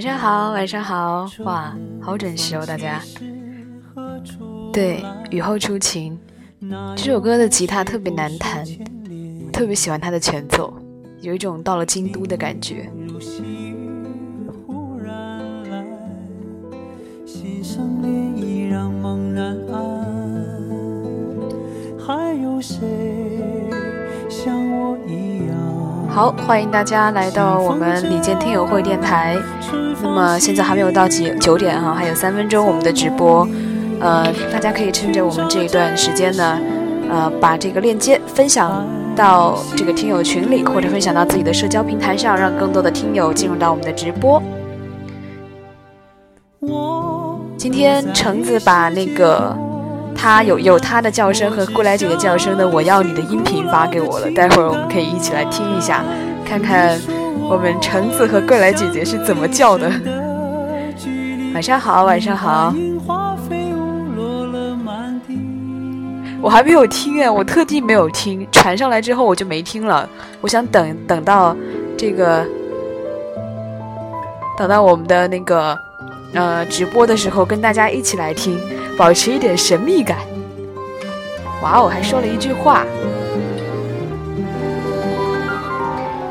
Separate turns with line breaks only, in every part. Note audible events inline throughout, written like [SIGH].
晚上好，晚上好，哇，好准时哦，大家。对，雨后初晴，这首歌的吉他特别难弹，特别喜欢它的前奏，有一种到了京都的感觉。还有谁？好，欢迎大家来到我们李健听友会电台。那么现在还没有到几九点哈，还有三分钟我们的直播。呃，大家可以趁着我们这一段时间呢，呃，把这个链接分享到这个听友群里，或者分享到自己的社交平台上，让更多的听友进入到我们的直播。今天橙子把那个他有有他的叫声和过来姐姐叫声的我要你的音频发给我了，待会儿我们可以一起来听一下，看看我们橙子和桂来姐姐是怎么叫的。晚上好，晚上好。我还没有听哎，我特地没有听，传上来之后我就没听了。我想等等到这个，等到我们的那个呃直播的时候，跟大家一起来听，保持一点神秘感。哇哦，还说了一句话，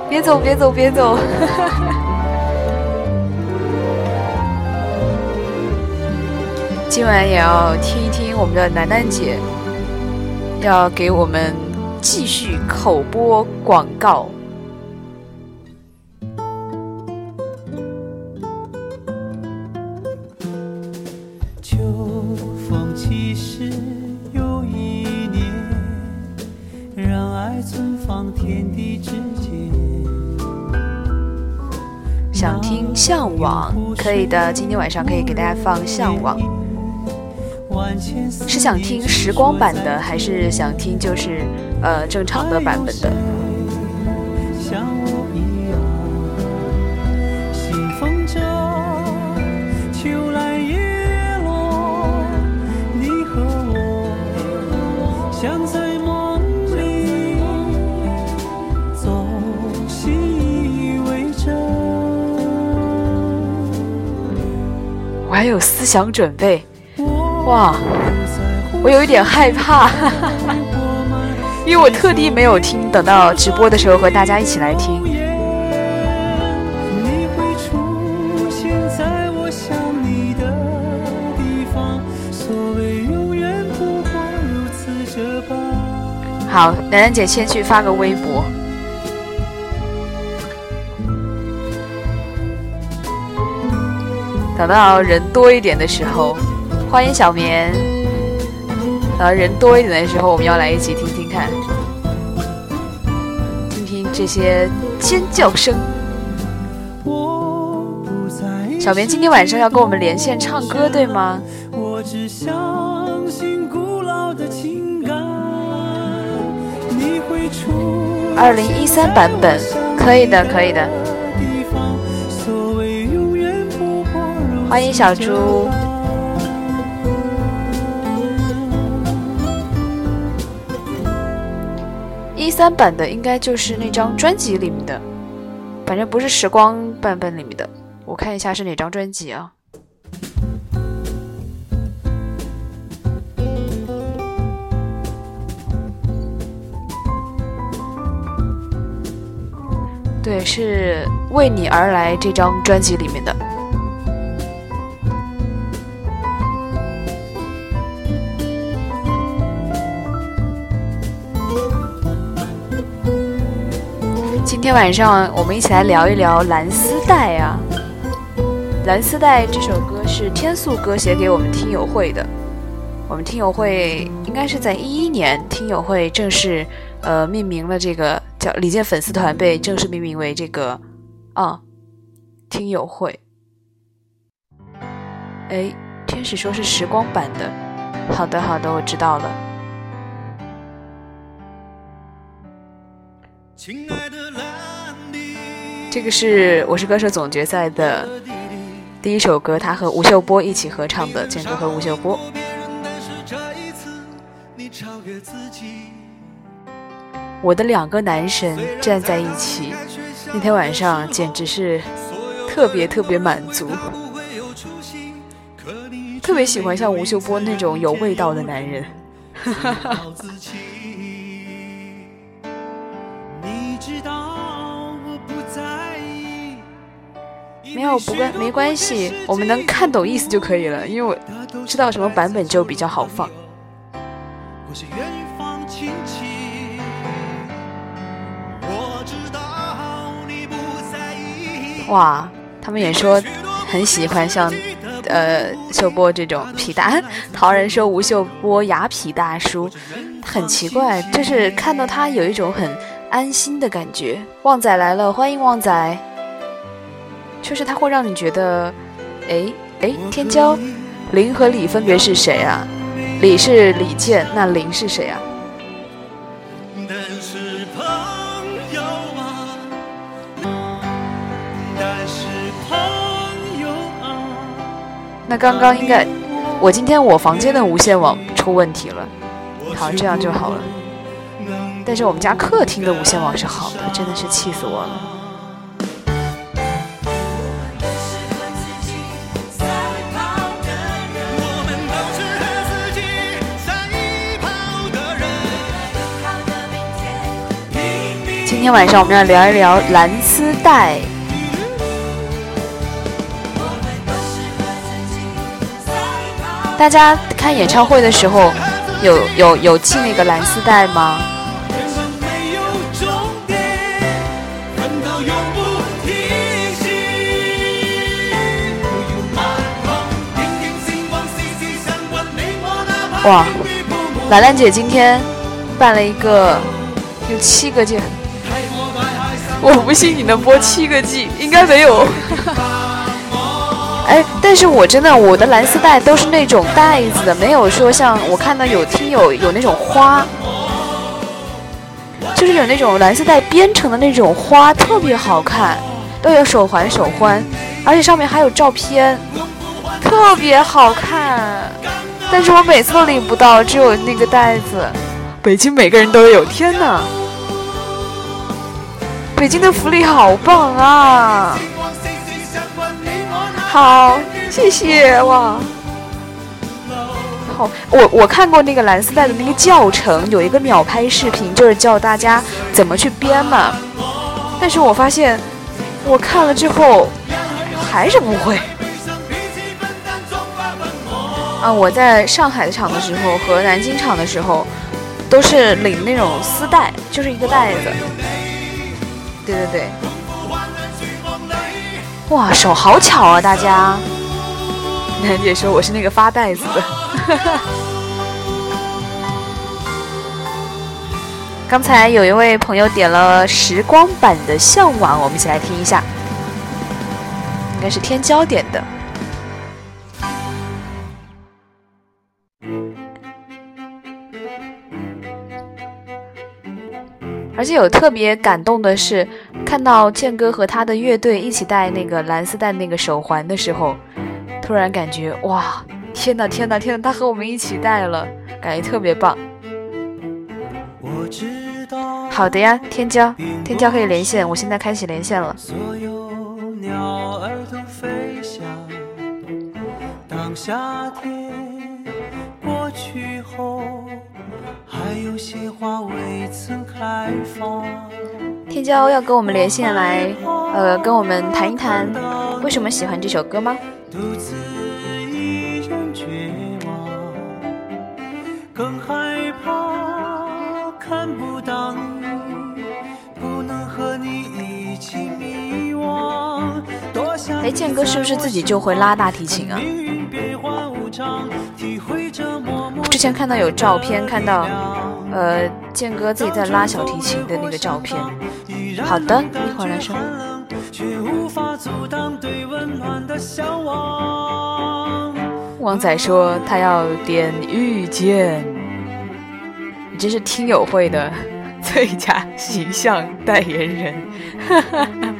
别走，别走，别走。[LAUGHS] 今晚也要听一听我们的楠楠姐。要给我们继续口播广告。秋风起时又一年，让爱存放天地向往》可以的，今天晚上可以给大家放《向往》。是想听时光版的，还是想听就是呃正常的版本的？还有思想准备。哇，我有一点害怕，[LAUGHS] 因为我特地没有听，等到直播的时候和大家一起来听。好，楠楠姐先去发个微博。等到人多一点的时候。欢迎小棉，等到，人多一点的时候，我们要来一起听听看，听听这些尖叫声。小棉今天晚上要跟我们连线唱歌，对吗？二零一三版本，可以的，可以的。欢迎小猪。一三版的应该就是那张专辑里面的，反正不是时光版本里面的。我看一下是哪张专辑啊？对，是为你而来这张专辑里面的。今天晚上我们一起来聊一聊《蓝丝带》啊，《蓝丝带》这首歌是天素哥写给我们听友会的。我们听友会应该是在一一年，听友会正式呃命名了这个叫李健粉丝团，被正式命名为这个啊听友会。哎，天使说是时光版的，好的好的，我知道了。亲爱的这个是《我是歌手》总决赛的第一首歌，他和吴秀波一起合唱的，健哥和吴秀波。我的两个男神站在一起，那天晚上简直是。特别特别满足，特别喜欢像吴秀波那种有味道的男人。哈哈哈没有不关没关系，我们能看懂意思就可以了，因为我知道什么版本就比较好放。哇，他们也说很喜欢像，呃，秀波这种痞大。[LAUGHS] 陶人说吴秀波雅痞大叔，很奇怪，就是看到他有一种很安心的感觉。旺仔来了，欢迎旺仔。就是它会让你觉得，哎哎，天骄，林和李分别是谁啊？李是李健，那林是谁啊？那刚刚应该，我今天我房间的无线网出问题了，好，这样就好了。但是我们家客厅的无线网是好的，真的是气死我了。今天晚上我们要聊一聊蓝丝带。大家看演唱会的时候，有有有系那个蓝丝带吗？哇，兰兰姐今天办了一个有七个键，[LAUGHS] 我不信你能播七个 G，应该没有。[LAUGHS] 哎，但是我真的，我的蓝丝带都是那种带子的，没有说像我看到有听友有那种花，就是有那种蓝丝带编成的那种花，特别好看，都有手环手环，而且上面还有照片，特别好看。但是我每次都领不到，只有那个袋子。北京每个人都有，天哪！北京的福利好棒啊！好，谢谢哇！好，我我看过那个蓝丝带的那个教程，有一个秒拍视频，就是教大家怎么去编嘛。但是我发现，我看了之后还是不会。啊，我在上海的场的时候和南京场的时候，都是领那种丝带，就是一个袋子。对对对。哇，手好巧啊！大家，[LAUGHS] 楠姐说我是那个发袋子的。刚才有一位朋友点了时光版的《向往》，我们一起来听一下，应该是天骄点的。而且有特别感动的是，看到健哥和他的乐队一起戴那个蓝丝带那个手环的时候，突然感觉哇，天呐天呐天呐，他和我们一起戴了，感觉特别棒。好的呀，天骄，天骄可以连线，我现在开始连线了。当夏天过去后。还有些花未曾开放。天骄要跟我们连线来，呃，跟我们谈一谈为什么喜欢这首歌吗？哎，健哥是不是自己就会拉大提琴啊？之前看到有照片，看到，呃，健哥自己在拉小提琴的那个照片。好的，一会儿来说。旺仔说他要点遇见，你真是听友会的最佳形象代言人。哈哈哈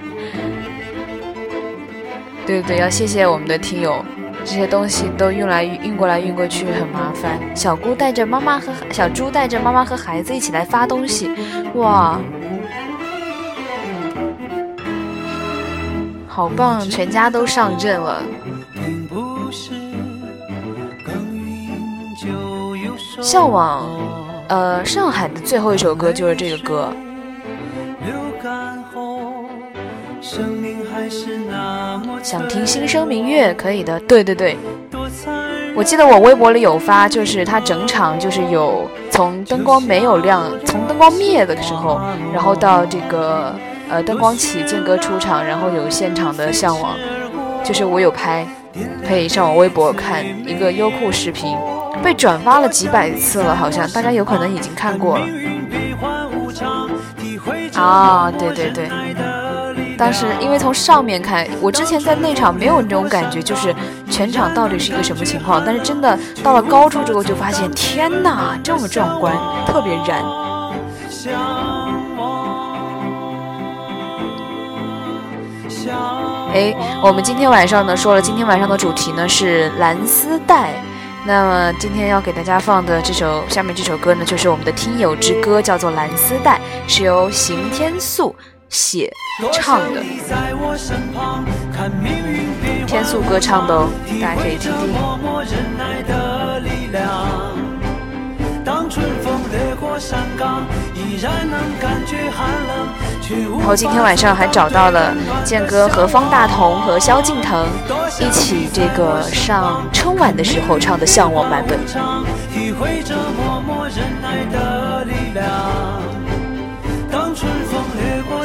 对对对，要谢谢我们的听友。这些东西都运来运过来运过去很麻烦。小姑带着妈妈和小猪带着妈妈和孩子一起来发东西，哇！
好棒，全家都上阵了。向往，呃，上海的最后一首歌就是这个歌。想听《心声明月》可以的，对对对。我记得我微博里有发，就是他整场就是有从灯光没有亮，从灯光灭的时候，然后到这个呃灯光起，剑哥出场，然后有现场的向往，就是我有拍，可以上我微博看一个优酷视频，被转发了几百次了，好像大家有可能已经看过了。啊，对对对。当时因为从上面看，我之前在内场没有那种感觉，就是全场到底是一个什么情况。但是真的到了高处之后，就发现天哪，这么壮观，特别燃。哎，我们今天晚上呢说了，今天晚上的主题呢是蓝丝带。那么今天要给大家放的这首下面这首歌呢，就是我们的听友之歌，叫做《蓝丝带》，是由邢天素。写唱的，天素歌唱的哦，大家可以听听。然后今天晚上还找到了健哥和方大同和萧敬腾一起这个上春晚的时候唱的《向往》版本。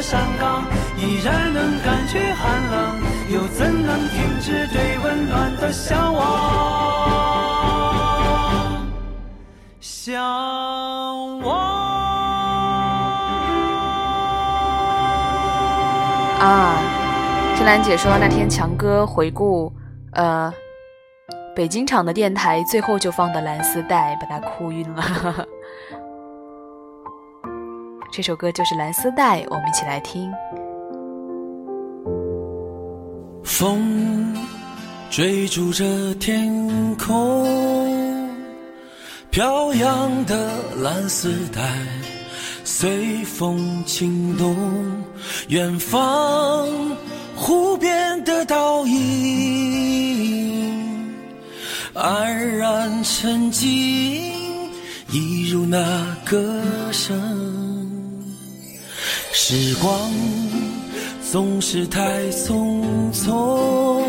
山岗，依然能感觉寒冷，又怎能停止对温暖的向往？向往啊！青兰姐说那天强哥回顾，呃，北京场的电台最后就放的蓝丝带，把他哭晕了。这首歌就是《蓝丝带》，我们一起来听。风追逐着天空，飘扬的蓝丝带随风轻动，远方湖边的倒影安然沉静，一如那歌声。时光总是太匆匆，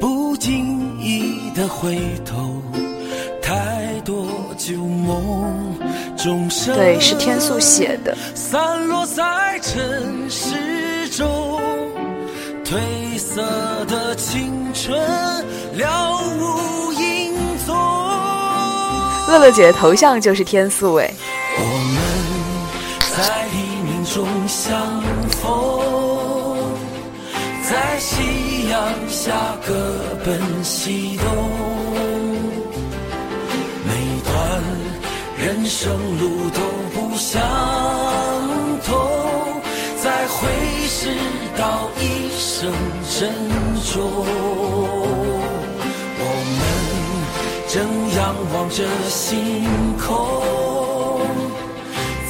不经意的回头，太多旧梦钟声。对，是天素写的。散落在尘世中，褪色的青春了无影踪。乐乐姐的头像就是天素哎。我们在。中相逢，在夕阳下各奔西东。每段人生路都不相同，在会时道一生珍重。我们正仰望着星空，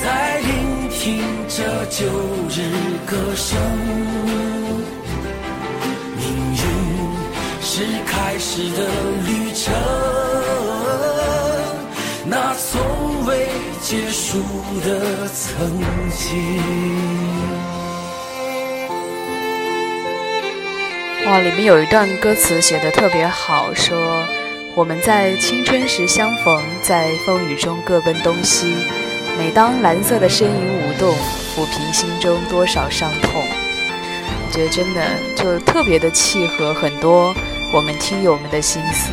在聆听。这旧日歌声，命运是开始的旅程，那从未结束的曾经。哇，里面有一段歌词写的特别好，说我们在青春时相逢，在风雨中各奔东西。每当蓝色的身影舞动。抚平心中多少伤痛，我觉得真的就特别的契合很多我们听友们的心思。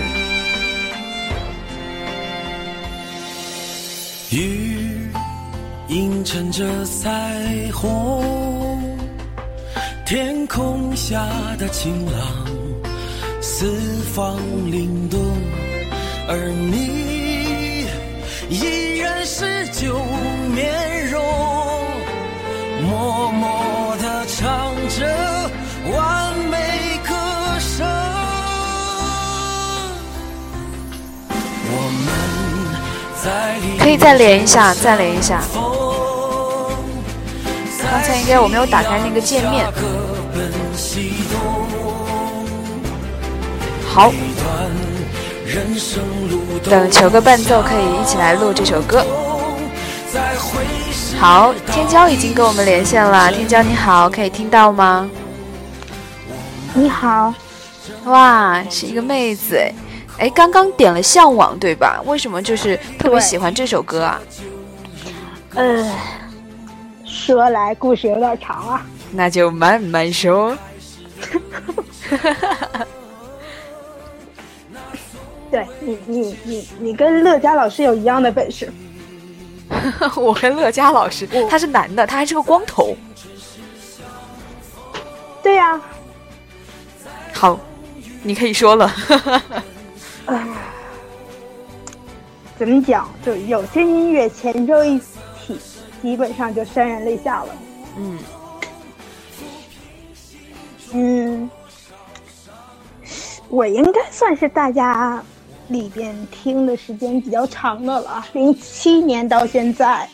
雨映衬着彩虹，天空下的晴朗，四方灵动，而你依是旧面容。默默地唱着完美歌声。我们在可以再连一下，再连一下。刚才应该我没有打开那个界面。
好，等求个伴奏，可以一起来录这首歌。好，天骄已经跟我们连线了，天骄你好，可以听到吗？
你好，
哇，是一个妹子哎，哎，刚刚点了《向往》对吧？为什么就是特别喜欢这首歌啊？
呃，说来故事有点长啊，
那就慢慢说。[LAUGHS]
对你，你，你，你跟乐嘉老师有一样的本事。[LAUGHS]
我跟乐嘉老师，他是男的，他还是个光头。
对呀。
好，你可以说了。
怎么讲？就有些音乐前奏一起，基本上就潸然泪下了。嗯。嗯，我应该算是大家。里边听的时间比较长的了，零七年到现在，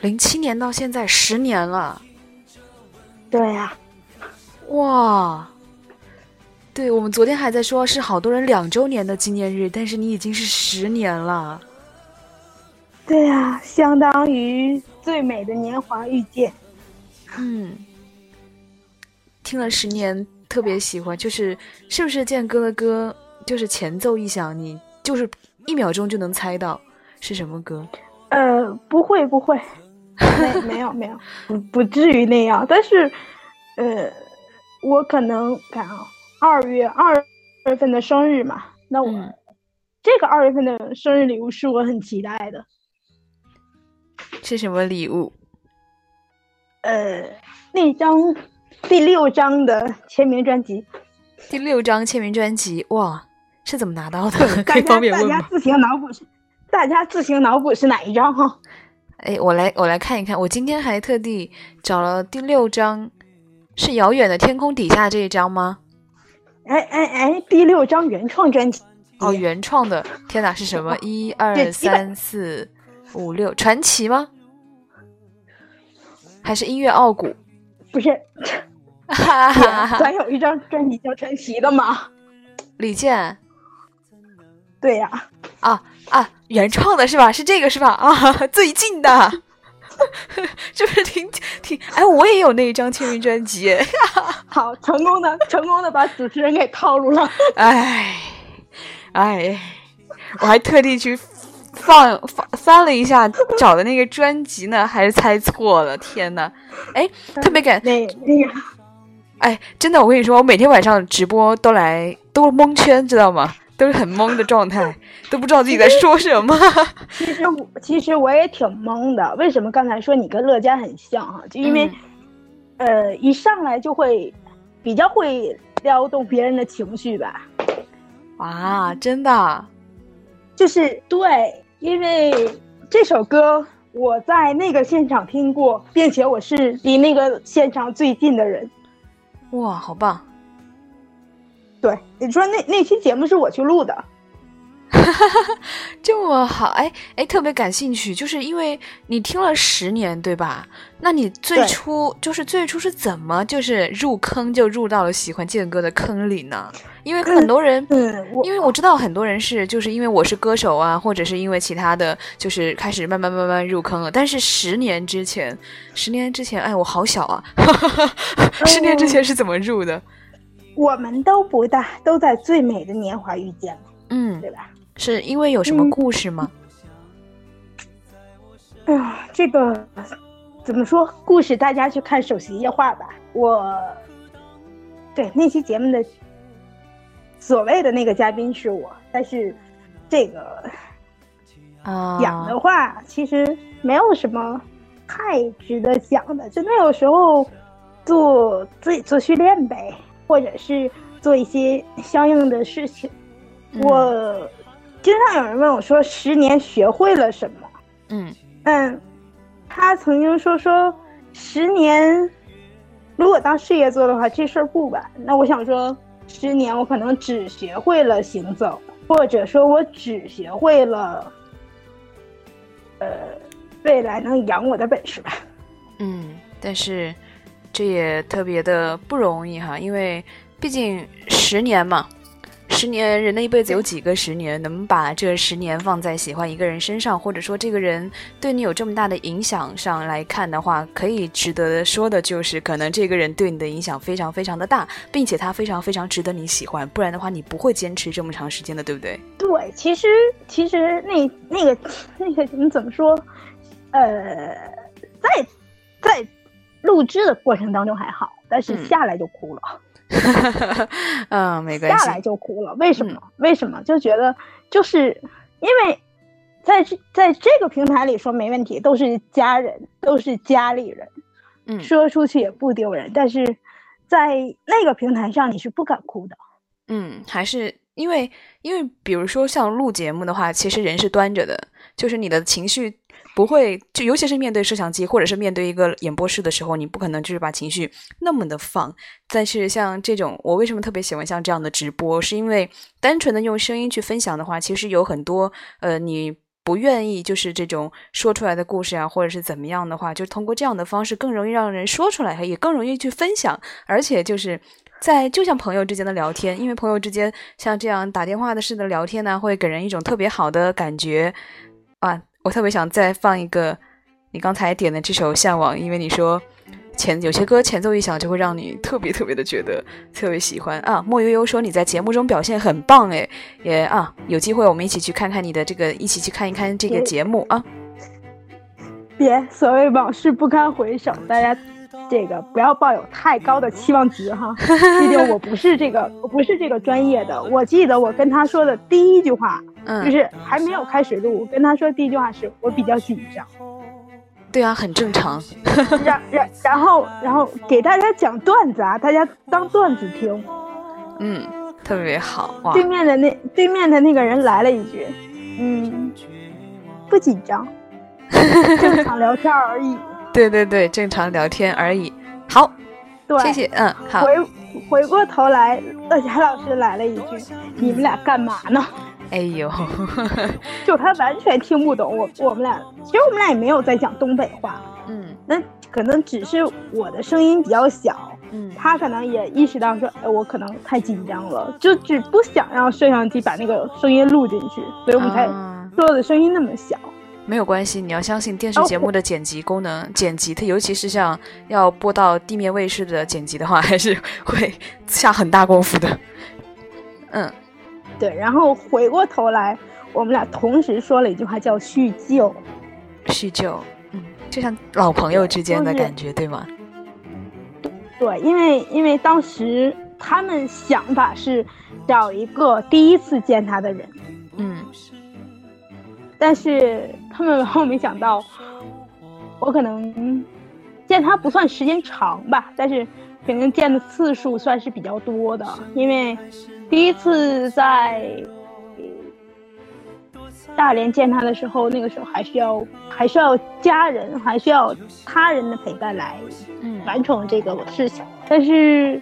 零七年到现在十年了。
对呀，
哇，对我们昨天还在说是好多人两周年的纪念日，但是你已经是十年了。
对呀，相当于最美的年华遇见。
嗯，听了十年，特别喜欢，就是是不是建哥的歌，就是前奏一响你。就是一秒钟就能猜到是什么歌？
呃，不会不会，没 [LAUGHS] 没有没有，不不至于那样。但是，呃，我可能看啊，二月二月份的生日嘛，那我这个二月份的生日礼物是我很期待的。
是什么礼物？
呃，那张第六张的签名专辑。
第六张签名专辑，哇！是怎么拿到的？[LAUGHS] 可以方便？
大家自行脑补是，大家自行脑补是哪一张哈？
哎，我来我来看一看。我今天还特地找了第六张，是遥远的天空底下这一张吗？
哎哎哎，第六张原创专辑
哦，原创的。天哪，是什么？[LAUGHS] 一二三四五六，传奇吗？还是音乐傲骨？
不是，[LAUGHS] 咱有一张专辑叫传奇的吗？
李健。
对呀，
啊啊，原创的是吧？是这个是吧？啊，最近的，[LAUGHS] 就是挺挺哎，我也有那一张签名专辑。[LAUGHS]
好，成功的成功的把主持人给套路了。[LAUGHS]
哎哎，我还特地去放放翻了一下找的那个专辑呢，还是猜错了。天呐，哎，特别感
那那个，
哎，真的，我跟你说，我每天晚上直播都来都蒙圈，知道吗？都是很懵的状态，[LAUGHS] 都不知道自己在说什么。[LAUGHS]
其实我其实我也挺懵的。为什么刚才说你跟乐嘉很像哈？就因为，呃，一上来就会比较会撩动别人的情绪吧。
哇，真的，
就是对，因为这首歌我在那个现场听过，并且我是离那个现场最近的人。
哇，好棒！
对，你说那那期节目是我去录的，
这么好，哎哎，特别感兴趣，就是因为你听了十年，对吧？那你最初就是最初是怎么就是入坑就入到了喜欢健哥的坑里呢？因为很多人，
嗯，
因为我知道很多人是就是因为我是歌手啊，或者是因为其他的就是开始慢慢慢慢入坑了。但是十年之前，十年之前，哎，我好小啊，[LAUGHS] 十年之前是怎么入的？
我们都不大，都在最美的年华遇见了，
嗯，
对吧？
是因为有什么故事吗？
哎呀，这个怎么说？故事大家去看首席夜话吧。我对那期节目的所谓的那个嘉宾是我，但是这个
啊
讲的话其实没有什么太值得讲的，真的有时候做自己做训练呗。或者是做一些相应的事情，我经常有人问我说：“十年学会了什么？”
嗯
嗯，他曾经说说十年，如果当事业做的话，这事儿不晚。那我想说，十年我可能只学会了行走，或者说我只学会了，呃，未来能养我的本事吧。
嗯，但是。这也特别的不容易哈，因为毕竟十年嘛。十年，人的一辈子有几个十年？能把这十年放在喜欢一个人身上，或者说这个人对你有这么大的影响上来看的话，可以值得说的就是，可能这个人对你的影响非常非常的大，并且他非常非常值得你喜欢，不然的话你不会坚持这么长时间的，对不对？
对，其实其实那那个 [LAUGHS] 那个你怎么说？呃，在在录制的过程当中还好，但是下来就哭了。[LAUGHS]
嗯，没关
系。下来就哭了，为什么？为什么？就觉得就是因为在这在这个平台里说没问题，都是家人，都是家里人，
嗯，
说出去也不丢人。但是在那个平台上，你是不敢哭的。
嗯，还是因为因为比如说像录节目的话，其实人是端着的，就是你的情绪。不会，就尤其是面对摄像机，或者是面对一个演播室的时候，你不可能就是把情绪那么的放。但是像这种，我为什么特别喜欢像这样的直播，是因为单纯的用声音去分享的话，其实有很多呃，你不愿意就是这种说出来的故事啊，或者是怎么样的话，就通过这样的方式更容易让人说出来，也更容易去分享，而且就是在就像朋友之间的聊天，因为朋友之间像这样打电话的式的聊天呢，会给人一种特别好的感觉啊。我特别想再放一个你刚才点的这首《向往》，因为你说前有些歌前奏一响就会让你特别特别的觉得特别喜欢啊。莫悠悠说你在节目中表现很棒，哎，也啊，有机会我们一起去看看你的这个，一起去看一看这个节目啊。
别，所谓往事不堪回首，大家这个不要抱有太高的期望值哈。[LAUGHS] 毕竟我不是这个，我不是这个专业的。我记得我跟他说的第一句话。就是还没有开始录，跟他说第一句话是我比较紧张。
对啊，很正常。[LAUGHS]
然然然后然后给大家讲段子啊，大家当段子听。
嗯，特别好。
对面的那对面的那个人来了一句，嗯，不紧张，[LAUGHS] 正常聊天而已。
对对对，正常聊天而已。好，谢谢。嗯，好。
回回过头来，乐嘉老师来了一句，你们俩干嘛呢？
哎呦，[LAUGHS]
就他完全听不懂我我们俩，其实我们俩也没有在讲东北话，
嗯，
那可能只是我的声音比较小，
嗯，
他可能也意识到说，哎，我可能太紧张了，就只不想让摄像机把那个声音录进去，所以我们才说的声音那么小。
没有关系，你要相信电视节目的剪辑功能，剪辑它尤其是像要播到地面卫视的剪辑的话，还是会下很大功夫的，嗯。
对，然后回过头来，我们俩同时说了一句话，叫叙旧。
叙旧，嗯，就像老朋友之间的感觉，对吗？
对，因为因为当时他们想法是找一个第一次见他的人，
嗯，
但是他们然后没想到，我可能见他不算时间长吧，但是肯定见的次数算是比较多的，因为。第一次在大连见他的时候，那个时候还需要还需要家人，还需要他人的陪伴来完成这个事情。但是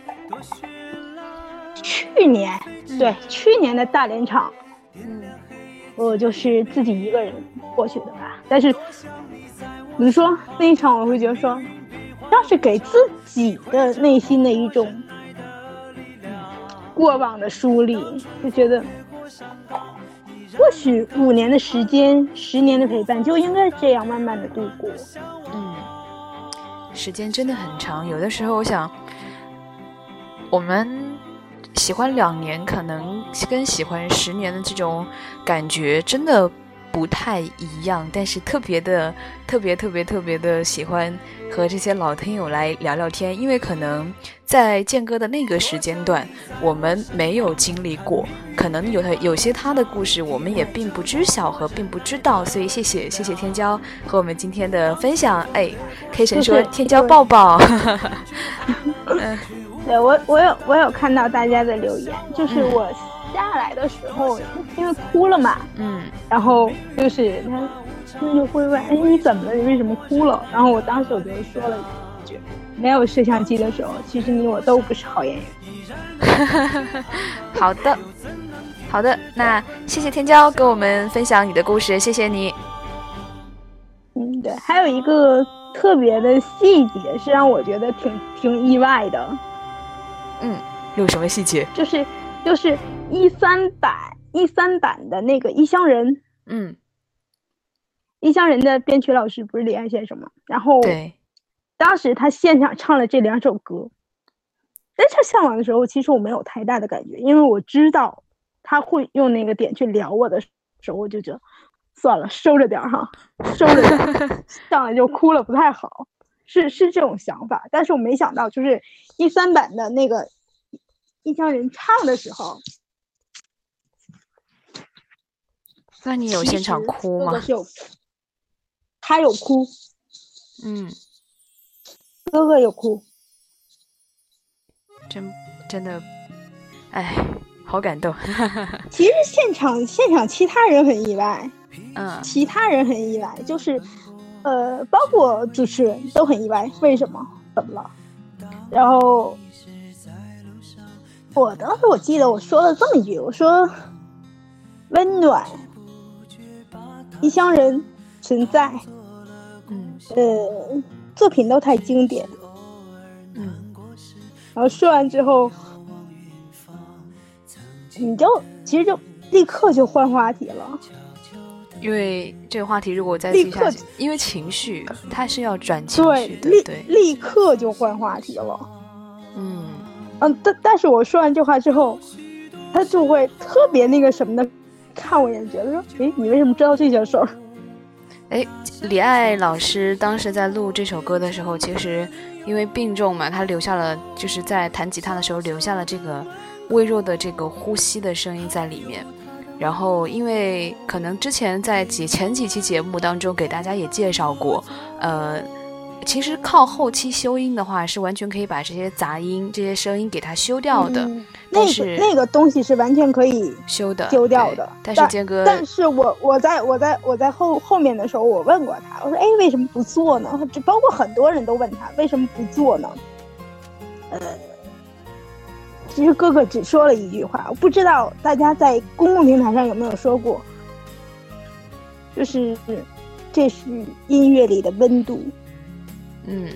去年，对去年的大连场，我就是自己一个人过去的吧。但是怎么说那一场，我会觉得说，像是给自己的内心的一种。过往的梳理，就觉得或许五年的时间，十年的陪伴就应该这样慢慢的度过。
嗯，时间真的很长，有的时候我想，我们喜欢两年，可能跟喜欢十年的这种感觉真的不太一样，但是特别的、特别、特别、特别的喜欢。和这些老听友来聊聊天，因为可能在建哥的那个时间段，我们没有经历过，可能有他有些他的故事，我们也并不知晓和并不知道，所以谢谢谢谢天骄和我们今天的分享。哎，K 神说天骄抱抱。[LAUGHS]
嗯，对我我有我有看到大家的留言，就是我下来的时候，因为哭了嘛，
嗯，
然后就是他。他们就会问：“哎，你怎么了？你为什么哭了？”然后我当时我就说了一句：“没有摄像机的时候，其实你我都不是好演员。[LAUGHS] ”
好的，好的，那谢谢天骄跟我们分享你的故事，谢谢你。
嗯，对，还有一个特别的细节，是让我觉得挺挺意外的。
嗯，有什么细节？
就是就是一三版一三版的那个异乡人，
嗯，
异乡人的编曲老师不是李安先生吗？然后
对，
当时他现场唱了这两首歌，在他向往的时候，其实我没有太大的感觉，因为我知道他会用那个点去撩我的时候，我就觉得算了，收着点哈，收着点，[LAUGHS] 上来就哭了不太好，是是这种想法。但是我没想到，就是一三版的那个异乡人唱的时候，
那你有现场哭吗？
有，他有哭，
嗯，
哥哥有哭。
真真的，哎，好感动。[LAUGHS]
其实现场现场其他人很意外，
嗯，
其他人很意外，就是，呃，包括主持人都很意外。为什么？怎么了？然后，我当时我记得我说了这么一句，我说：“温暖，异乡人存在。”
嗯，
呃，作品都太经典。嗯然后说完之后，你就其实就立刻就换话题了，
因为这个话题如果再继续下，因为情绪它是要转情绪
的，对，立刻就换话题了。
嗯
嗯，但但是我说完这话之后，他就会特别那个什么的看我一眼，觉得说，哎，你为什么知道这些事儿？
哎，李艾老师当时在录这首歌的时候，其实。因为病重嘛，他留下了，就是在弹吉他的时候留下了这个微弱的这个呼吸的声音在里面。然后，因为可能之前在几前几期节目当中给大家也介绍过，呃。其实靠后期修音的话，是完全可以把这些杂音、这些声音给它修掉的。
那个那个东西是完全可以
修的、
修掉的。
但是
但是我我在我在我在后后面的时候，我问过他，我说：“哎，为什么不做呢？”就包括很多人都问他为什么不做呢？呃，其实哥哥只说了一句话，我不知道大家在公共平台上有没有说过，就是这是音乐里的温度。
嗯，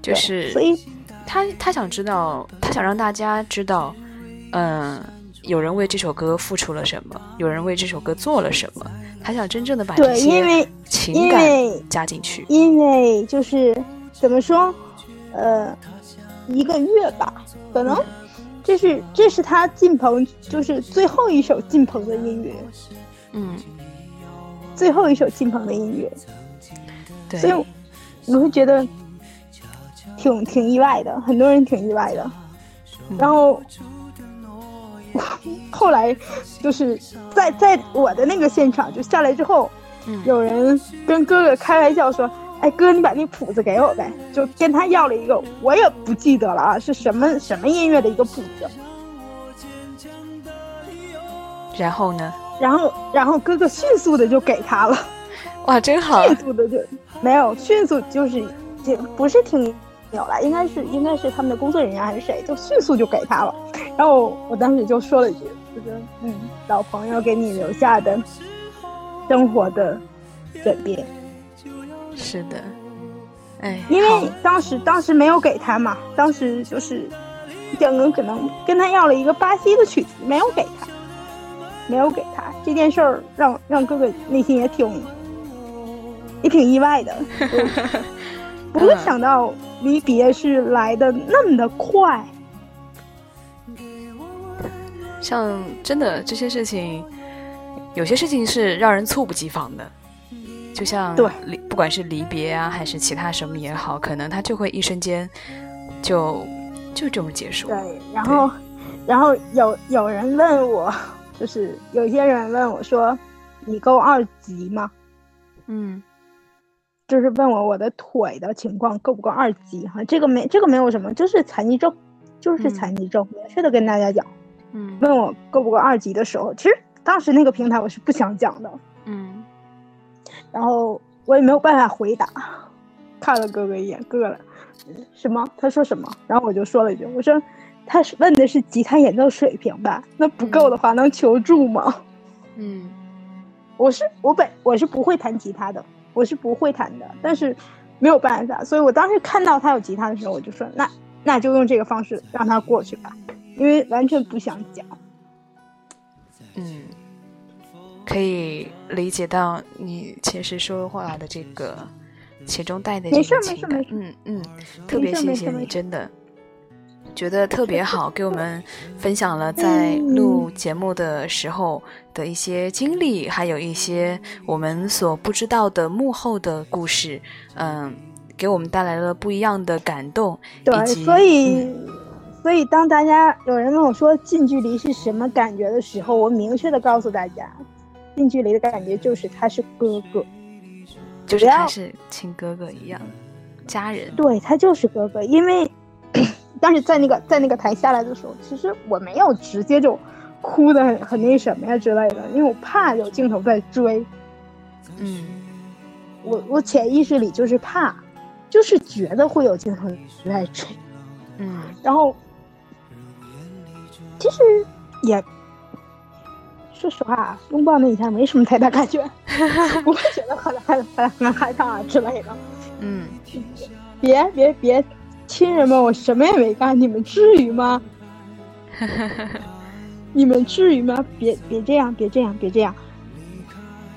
就是，
所以
他他想知道，他想让大家知道，嗯，有人为这首歌付出了什么，有人为这首歌做了什么，他想真正的把这些情感加进去。
因为就是怎么说，呃，一个月吧，可能这是这是他进棚就是最后一首进棚的音乐，
嗯，
最后一首进棚的音乐，
对，
所以。我会觉得挺挺意外的，很多人挺意外的。然后 [LAUGHS] 后来就是在在我的那个现场就下来之后，有人跟哥哥开玩笑说：“哎，哥，你把那谱子给我呗。”就跟他要了一个，我也不记得了啊，是什么什么音乐的一个谱子。
然后呢？
然后然后哥哥迅速的就给他了。
哇，真好！
迅速的就。没有迅速，就是就不是听鸟了，应该是应该是他们的工作人员还是谁，就迅速就给他了。然后我当时就说了一句，就说嗯，老朋友给你留下的生活的转变。
是的，哎，
因为当时当时没有给他嘛，当时就是蒋哥可能跟他要了一个巴西的曲子，没有给他，没有给他这件事儿，让让哥哥内心也挺。也挺意外的，[LAUGHS] 不会想到离别是来的那么的快。
像真的这些事情，有些事情是让人猝不及防的，就像
对
离不管是离别啊，还是其他什么也好，可能他就会一瞬间就就这么结束。
对，然后然后有有人问我，就是有些人问我说：“你够二级吗？”
嗯。
就是问我我的腿的情况够不够二级哈？这个没这个没有什么，就是残疾证，就是残疾证，明确的跟大家讲。
嗯，
问我够不够二级的时候，其实当时那个平台我是不想讲的。
嗯，
然后我也没有办法回答，看了哥哥一眼，哥哥什么？他说什么？然后我就说了一句，我说他是问的是吉他演奏水平吧？那不够的话能求助吗？
嗯，
我是我本我是不会弹吉他的。我是不会弹的，但是没有办法，所以我当时看到他有吉他的时候，我就说那那就用这个方式让他过去吧，因为完全不想讲。
嗯，可以理解到你其实说话的这个其中带的这个情感，嗯嗯，特别谢谢你，真的。觉得特别好，给我们分享了在录节目的时候的一些经历，还有一些我们所不知道的幕后的故事，嗯，给我们带来了不一样的感动。
对，所以，所以当大家有人问我说近距离是什么感觉的时候，我明确的告诉大家，近距离的感觉就是他是哥哥，
就是他是亲哥哥一样，家人。
对他就是哥哥，因为。但是在那个在那个台下来的时候，其实我没有直接就哭的很很那什么呀之类的，因为我怕有镜头在追。
嗯，
我我潜意识里就是怕，就是觉得会有镜头在追。
嗯，[LAUGHS]
然后其实也说实话，拥抱那一下没什么太大感觉，[LAUGHS] 不会觉得很很很很害怕之类的。
嗯，
别别别。亲人们，我什么也没干，你们至于吗？[LAUGHS] 你们至于吗？别别这样，别这样，别这样！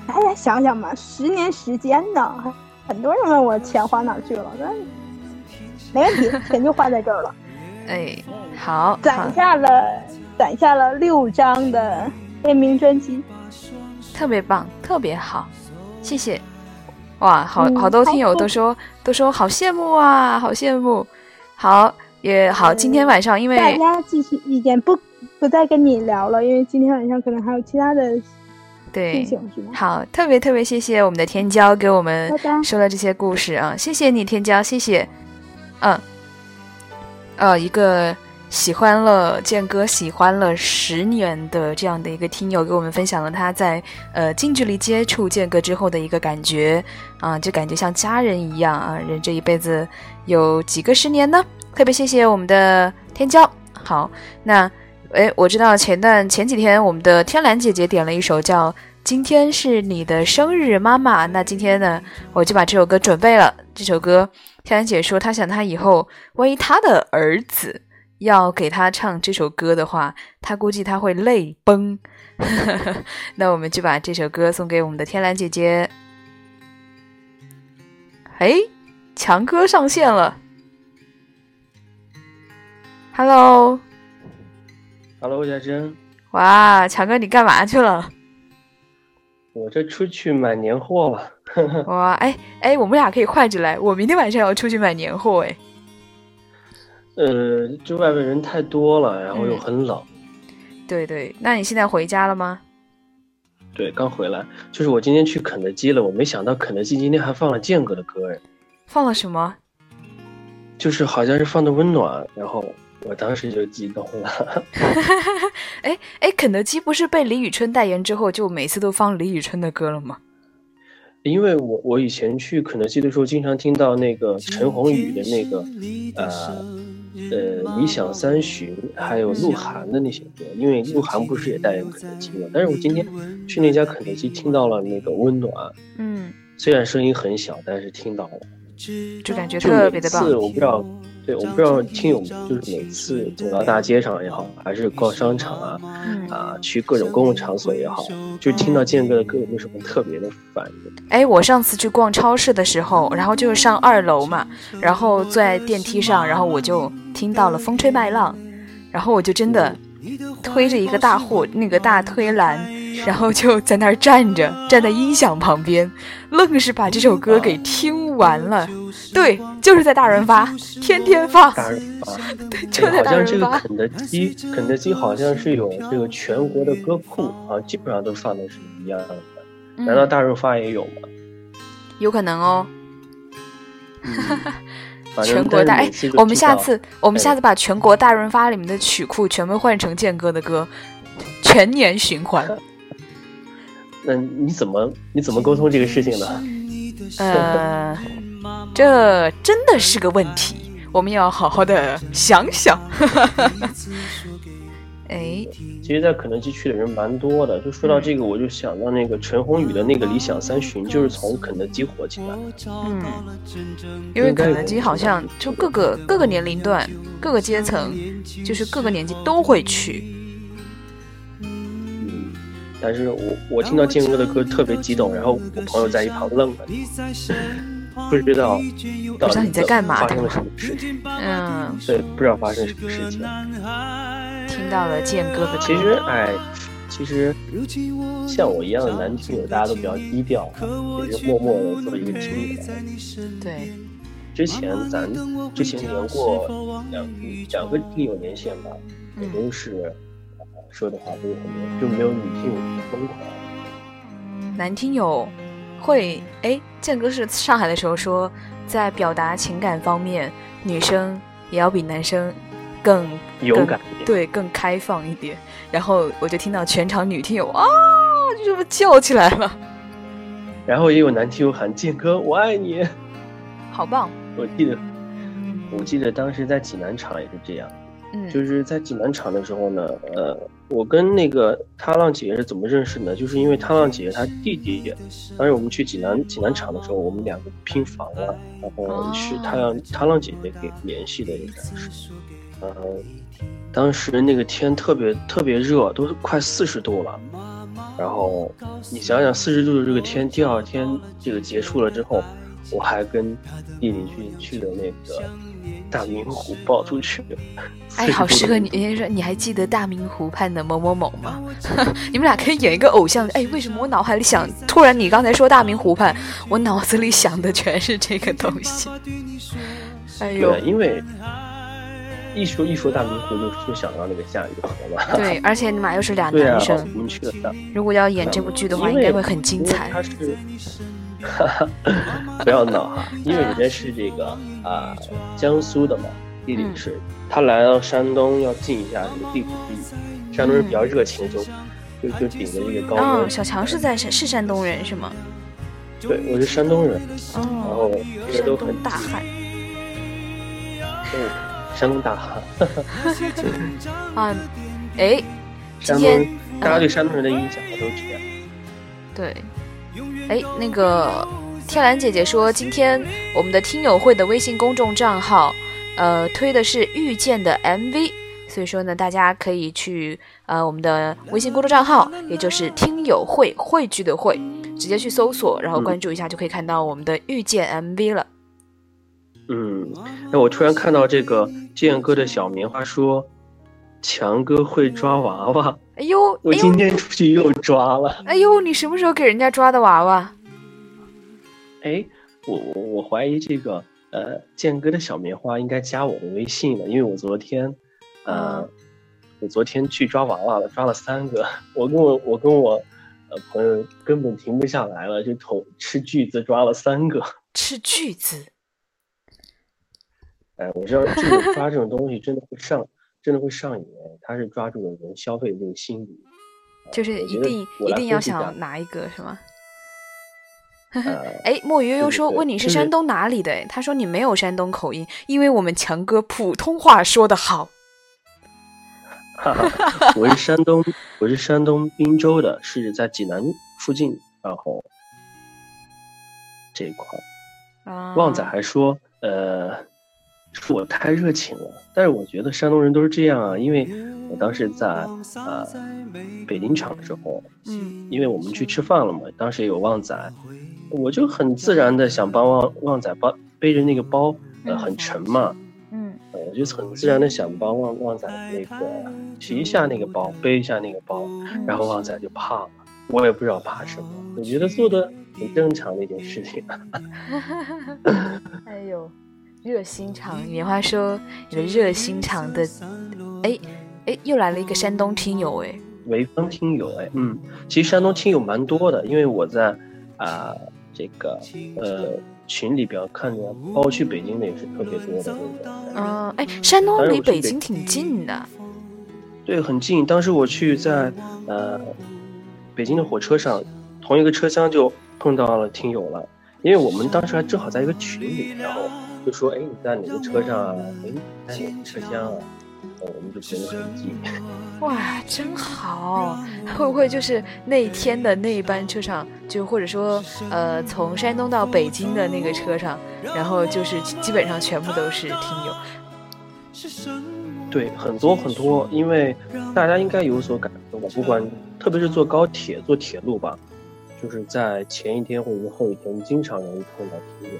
大家想想嘛，十年时间呢，很多人问我钱花哪去了，那没问题，[LAUGHS] 钱就花在这儿了。
哎，好，
攒下了攒下了六张的联名专辑，
特别棒，特别好，谢谢！哇，好好多听友都说都说好羡慕啊，好羡慕。好也好，今天晚上因为
大家继续意见不不再跟你聊了，因为今天晚上可能还有其他的
对好，特别特别谢谢我们的天骄给我们说了这些故事啊，谢谢你天骄，谢谢。嗯，呃，一个喜欢了剑哥喜欢了十年的这样的一个听友给我们分享了他在呃近距离接触剑哥之后的一个感觉啊，就感觉像家人一样啊，人这一辈子。有几个十年呢？特别谢谢我们的天骄。好，那诶，我知道前段前几天我们的天蓝姐姐点了一首叫《今天是你的生日，妈妈》。那今天呢，我就把这首歌准备了。这首歌，天蓝姐说她想她以后万一她的儿子要给他唱这首歌的话，他估计他会泪崩。[LAUGHS] 那我们就把这首歌送给我们的天蓝姐姐。哎。强哥上线了
，Hello，Hello，
嘉珍，哇，强哥你干嘛去了？
我这出去买年货了。
哇，哎哎，我们俩可以换着来，我明天晚上要出去买年货，哎。
呃，就外面人太多了，然后又很冷。
对对，那你现在回家了吗？
对，刚回来。就是我今天去肯德基了，我没想到肯德基今天还放了健哥的歌，哎。
放了什么？
就是好像是放的温暖，然后我当时就激动了。[LAUGHS] [LAUGHS]
哎哎，肯德基不是被李宇春代言之后，就每次都放李宇春的歌了吗？
因为我我以前去肯德基的时候，经常听到那个陈鸿宇的那个呃呃理想三旬，还有鹿晗的那些歌。因为鹿晗不是也代言肯德基吗？但是我今天去那家肯德基，听到了那个温暖。
嗯，
虽然声音很小，但是听到了。
就感觉特别的棒。
我不知道，对，我不知道听友就是每次走到大街上也好，还是逛商场啊，啊，去各种公共场所也好，就听到健哥的歌有没有什么特别的反应？
哎，我上次去逛超市的时候，然后就是上二楼嘛，然后坐在电梯上，然后我就听到了《风吹麦浪》，然后我就真的推着一个大货那个大推篮。然后就在那儿站着，[LAUGHS] 站在音响旁边，愣是把这首歌给听完了。对，就是在大润发，天天放。
大润发，
对，[LAUGHS] 就在大润
发。好像这个肯德基，肯德基好像是有这个全国的歌库啊，基本上都放的是一样的。难道大润发也有吗？
有可能哦。[LAUGHS] 全国大哎，我们下次我们下次把全国大润发里面的曲库全部换成健哥的歌，全年循环。
那你怎么你怎么沟通这个事情呢？[LAUGHS]
呃，这真的是个问题，我们要好好的想想。[LAUGHS] 哎，
其实，在肯德基去的人蛮多的。就说到这个，我就想到那个陈鸿宇的那个理想三旬，就是从肯德基火起来的。
嗯，因为肯德基好像就各个各个年龄段、各个阶层，就是各个年纪都会去。
嗯，但是我我听到建哥的歌特别激动，然后我朋友在一旁愣了，不知道
不知道你在干嘛，
发生了什么事情？嗯，对，不知道发生什么事情。
听到了建哥的
其实，哎，其实像我一样的男听友，大家都比较低调，也是默默的做一个听友。
对，
之前咱之前连过两两个听友连线吧，也都是说的话不是很多，就没有女听友疯狂。
男听友会哎，建哥是上海的时候说，在表达情感方面，女生也要比男生。更
勇敢，
对，更开放一点。然后我就听到全场女听友啊，就这么叫起来了。
然后也有男听友喊建哥，我爱你，
好棒！
我记得，我记得当时在济南场也是这样。嗯，就是在济南场的时候呢，呃，我跟那个踏浪姐姐是怎么认识呢？就是因为踏浪姐姐她弟弟，当时我们去济南济南场的时候，我们两个拼房了，然后是踏浪踏浪姐姐给联系的，应该是。嗯，当时那个天特别特别热，都快四十度了。然后你想想，四十度的这个天，第二天这个结束了之后，我还跟弟弟去去了那个大明湖抱出去。[LAUGHS]
哎，好适合你！人家说你还记得大明湖畔的某某某吗？[LAUGHS] 你们俩可以演一个偶像。哎，为什么我脑海里想，突然你刚才说大明湖畔，我脑子里想的全是这个东西。[LAUGHS] 哎呦，
因为。一说一说大明湖，就就想到那个夏雨荷嘛。
对，而且你马又是俩男生。
我们去的。
如果要演这部剧的话，应该会很精彩。
他是，[LAUGHS] 不要闹哈，因为人家是这个啊，江苏的嘛，地理是，他来到山东要尽一下这个地主之谊。山东人比较热情，就就就顶着这个高
哦，小强是在山是山东人是吗？
对，我是山东人。
哦。
然后
这都很大汉。
嗯。山东大汉，[LAUGHS]
啊，哎，今天
大家对山东人的印象都这样。
对，哎，那个天蓝姐姐说，今天我们的听友会的微信公众账号，呃，推的是遇见的 MV，所以说呢，大家可以去呃我们的微信公众账号，也就是听友会汇聚的会，直接去搜索，然后关注一下，就可以看到我们的遇见 MV 了。
嗯，那我突然看到这个建哥的小棉花说，强哥会抓娃娃。
哎呦，
我今天出去又抓了。
哎呦，你什么时候给人家抓的娃娃？
哎，我我我怀疑这个呃建哥的小棉花应该加我的微信了，因为我昨天，呃，我昨天去抓娃娃了，抓了三个。[LAUGHS] 我跟我我跟我呃朋友根本停不下来了，就投吃巨子抓了三个。[LAUGHS]
吃巨子。
哎，我知道这种抓这种东西真的会上，真的会上瘾。他是抓住了人消费的这个心理，
就是一定一定要想拿一个，是吗？[LAUGHS] 哎，墨鱼悠悠说问你是山东哪里的？他说你没有山东口音，因为我们强哥普通话说的好。
哈哈，我是山东，我是山东滨州的，是在济南附近，然后这一块。旺仔还说，呃。说我太热情了，但是我觉得山东人都是这样啊，因为我当时在呃北京场的时候，嗯，因为我们去吃饭了嘛，当时也有旺仔，我就很自然的想帮旺旺仔包背着那个包，呃，很沉嘛，嗯，我就很自然的想帮旺旺仔那个提一下那个包，背一下那个包，然后旺仔就怕了，我也不知道怕什么，我觉得做的很正常的一件事情。[LAUGHS] [LAUGHS]
哎呦。热心肠，棉花说你的热心肠的，哎哎，又来了一个山东听友哎，
潍坊听友哎，嗯，其实山东听友蛮多的，因为我在啊这个呃群里边看着，包括去北京的也是特别多的那
个。嗯，哎，山东离北京挺近的，
对，很近。当时我去在呃北京的火车上，同一个车厢就碰到了听友了，因为我们当时还正好在一个群里，然后。就说哎，你在哪个车上啊？哎，在哪个车厢啊？我们就觉得很近。[LAUGHS]
哇，真好！会不会就是那天的那一班车上，就或者说呃，从山东到北京的那个车上，然后就是基本上全部都是听友。
对，很多很多，因为大家应该有所感受吧，不管特别是坐高铁、坐铁路吧，就是在前一天或者是后一天，经常容易碰到听友。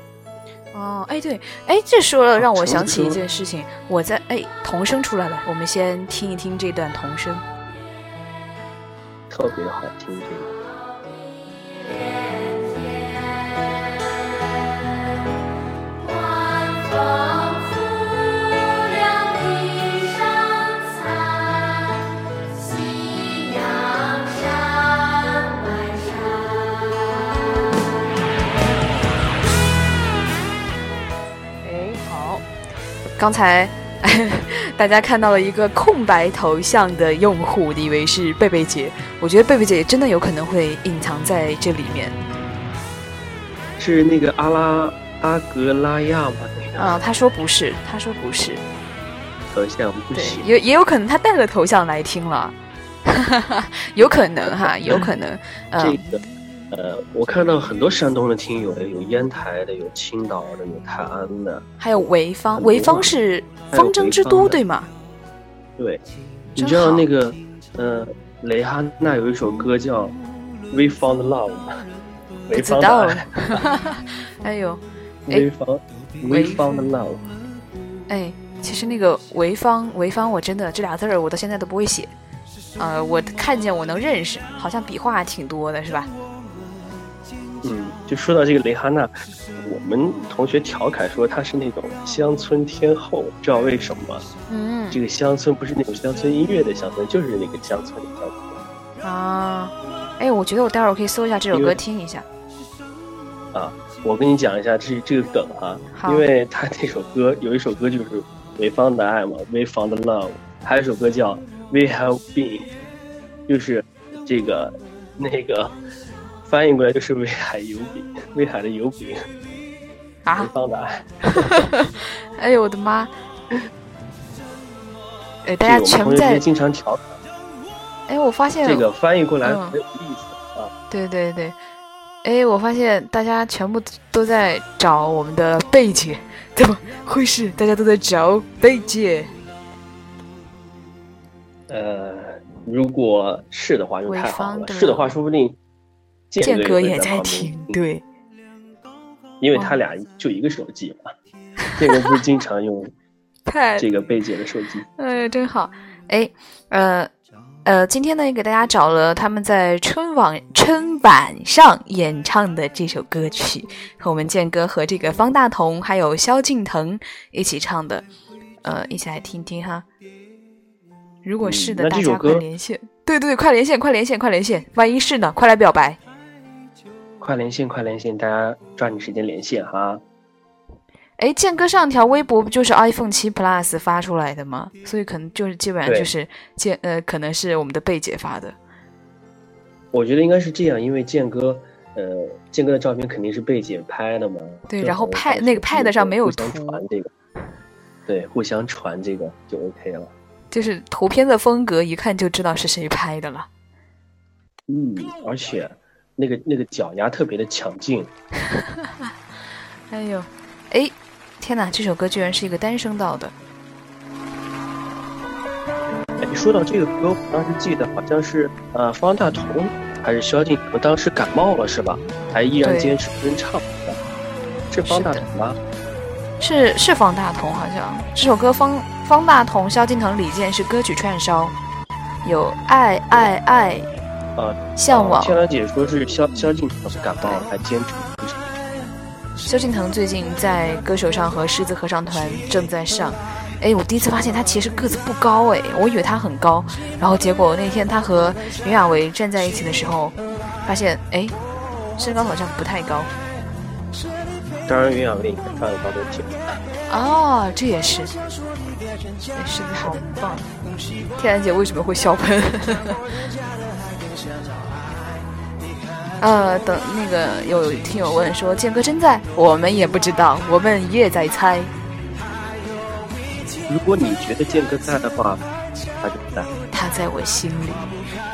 哦，哎对，哎，这说了让我想起一件事情，我在哎，童声出来了，我们先听一听这段童声，
特别好听这个。
刚才大家看到了一个空白头像的用户，以为是贝贝姐。我觉得贝贝姐真的有可能会隐藏在这里面。
是那个阿拉阿格拉亚吗？
啊，他说不是，他说不是。
头像不行。
也也有可能他带了头像来听了，[LAUGHS] 有可能哈，有可能。
这个。呃，我看到很多山东的听友，有烟台的，有青岛的，有泰安的，
还有潍坊。潍坊是方针之都，对吗？
对，你知道那个，呃，蕾哈娜有一首歌叫《We Found Love》，[LAUGHS]
不知道。[LAUGHS] 哎呦，
潍坊，We Found Love。
哎，其实那个潍坊，潍坊，我真的这俩字儿，我到现在都不会写。呃，我看见我能认识，好像笔画挺多的，是吧？
嗯，就说到这个蕾哈娜，我们同学调侃说她是那种乡村天后，知道为什么吗？嗯，这个乡村不是那种乡村音乐的乡村，就是那个乡村的乡村。
啊，哎，我觉得我待会儿可以搜一下这首歌听一下。
啊，我跟你讲一下这这个梗哈，因为他那首歌有一首歌就是潍坊的爱嘛，We Found Love，还有一首歌叫 We Have Been，就是这个那个。翻译过来就是威海油饼，威海的油饼
啊，
方的爱。[LAUGHS]
哎呦我的妈！[LAUGHS] 哎，大家全在
经常调侃。
哎，我发现
这个翻译过来很有意思啊。
对对对，哎，我发现大家全部都在找我们的贝姐，[LAUGHS] 怎么回事？大家都在找贝姐。
呃，如果是的话就太好了，是的话说不定。
剑哥也在听，对，
因为他俩就一个手机嘛。建哥不是经常用 [LAUGHS] 这个贝姐的手机？
哎，真好。哎，呃呃，今天呢，也给大家找了他们在春晚春晚上演唱的这首歌曲，和我们建哥和这个方大同还有萧敬腾一起唱的，呃，一起来听听哈。如果是的，大家快连线。对对对，快连线，快连线，快连线！万一是呢，快来表白。
快连线，快连线！大家抓紧时间连线哈。
哎，剑哥上条微博不就是 iPhone 七 Plus 发出来的吗？所以可能就是基本上就是剑呃，可能是我们的贝姐发的。
我觉得应该是这样，因为剑哥呃，剑哥的照片肯定是贝姐拍的嘛。
对，然后 Pad 那个 Pad 上没有图。
传这个。对，互相传这个就 OK 了。
就是图片的风格，一看就知道是谁拍的了。
嗯，而且。那个那个脚丫特别的强劲，[LAUGHS]
哎呦，哎，天哪！这首歌居然是一个单声道的。
哎，说到这个歌，我当时记得好像是呃方大同还是萧敬腾当时感冒了是吧？还依然坚持跟唱，是方大同吗？
是是方大同，好像这首歌方方大同、萧敬腾、李健是歌曲串烧，有爱爱爱。
呃，
向往。
天兰姐说是萧萧敬腾感冒还坚持。
萧敬腾最近在歌手上和狮子合唱团正在上。哎，我第一次发现他其实个子不高哎，我以为他很高。然后结果那天他和袁娅维站在一起的时候，发现哎，身高好像不太高。
当然，袁娅维穿的高跟鞋。
哦，这也是。哎，狮子好棒。天然姐为什么会笑喷？呃，等那个有听友问说，剑哥真在？我们也不知道，我们也在猜。
如果你觉得健哥在的话，他就在。
他在我心里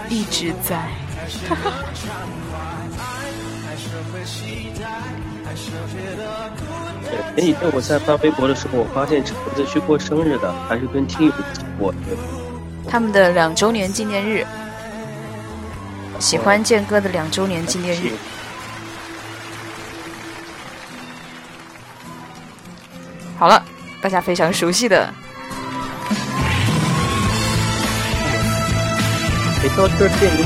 一直在。[LAUGHS]
前几天我在发微博的时候，我发现橙子去过生日的，还是跟听友一起过的。
他们的两周年纪念日，喜欢健哥的两周年纪念日。好了，大家非常熟悉的。
没到这见你。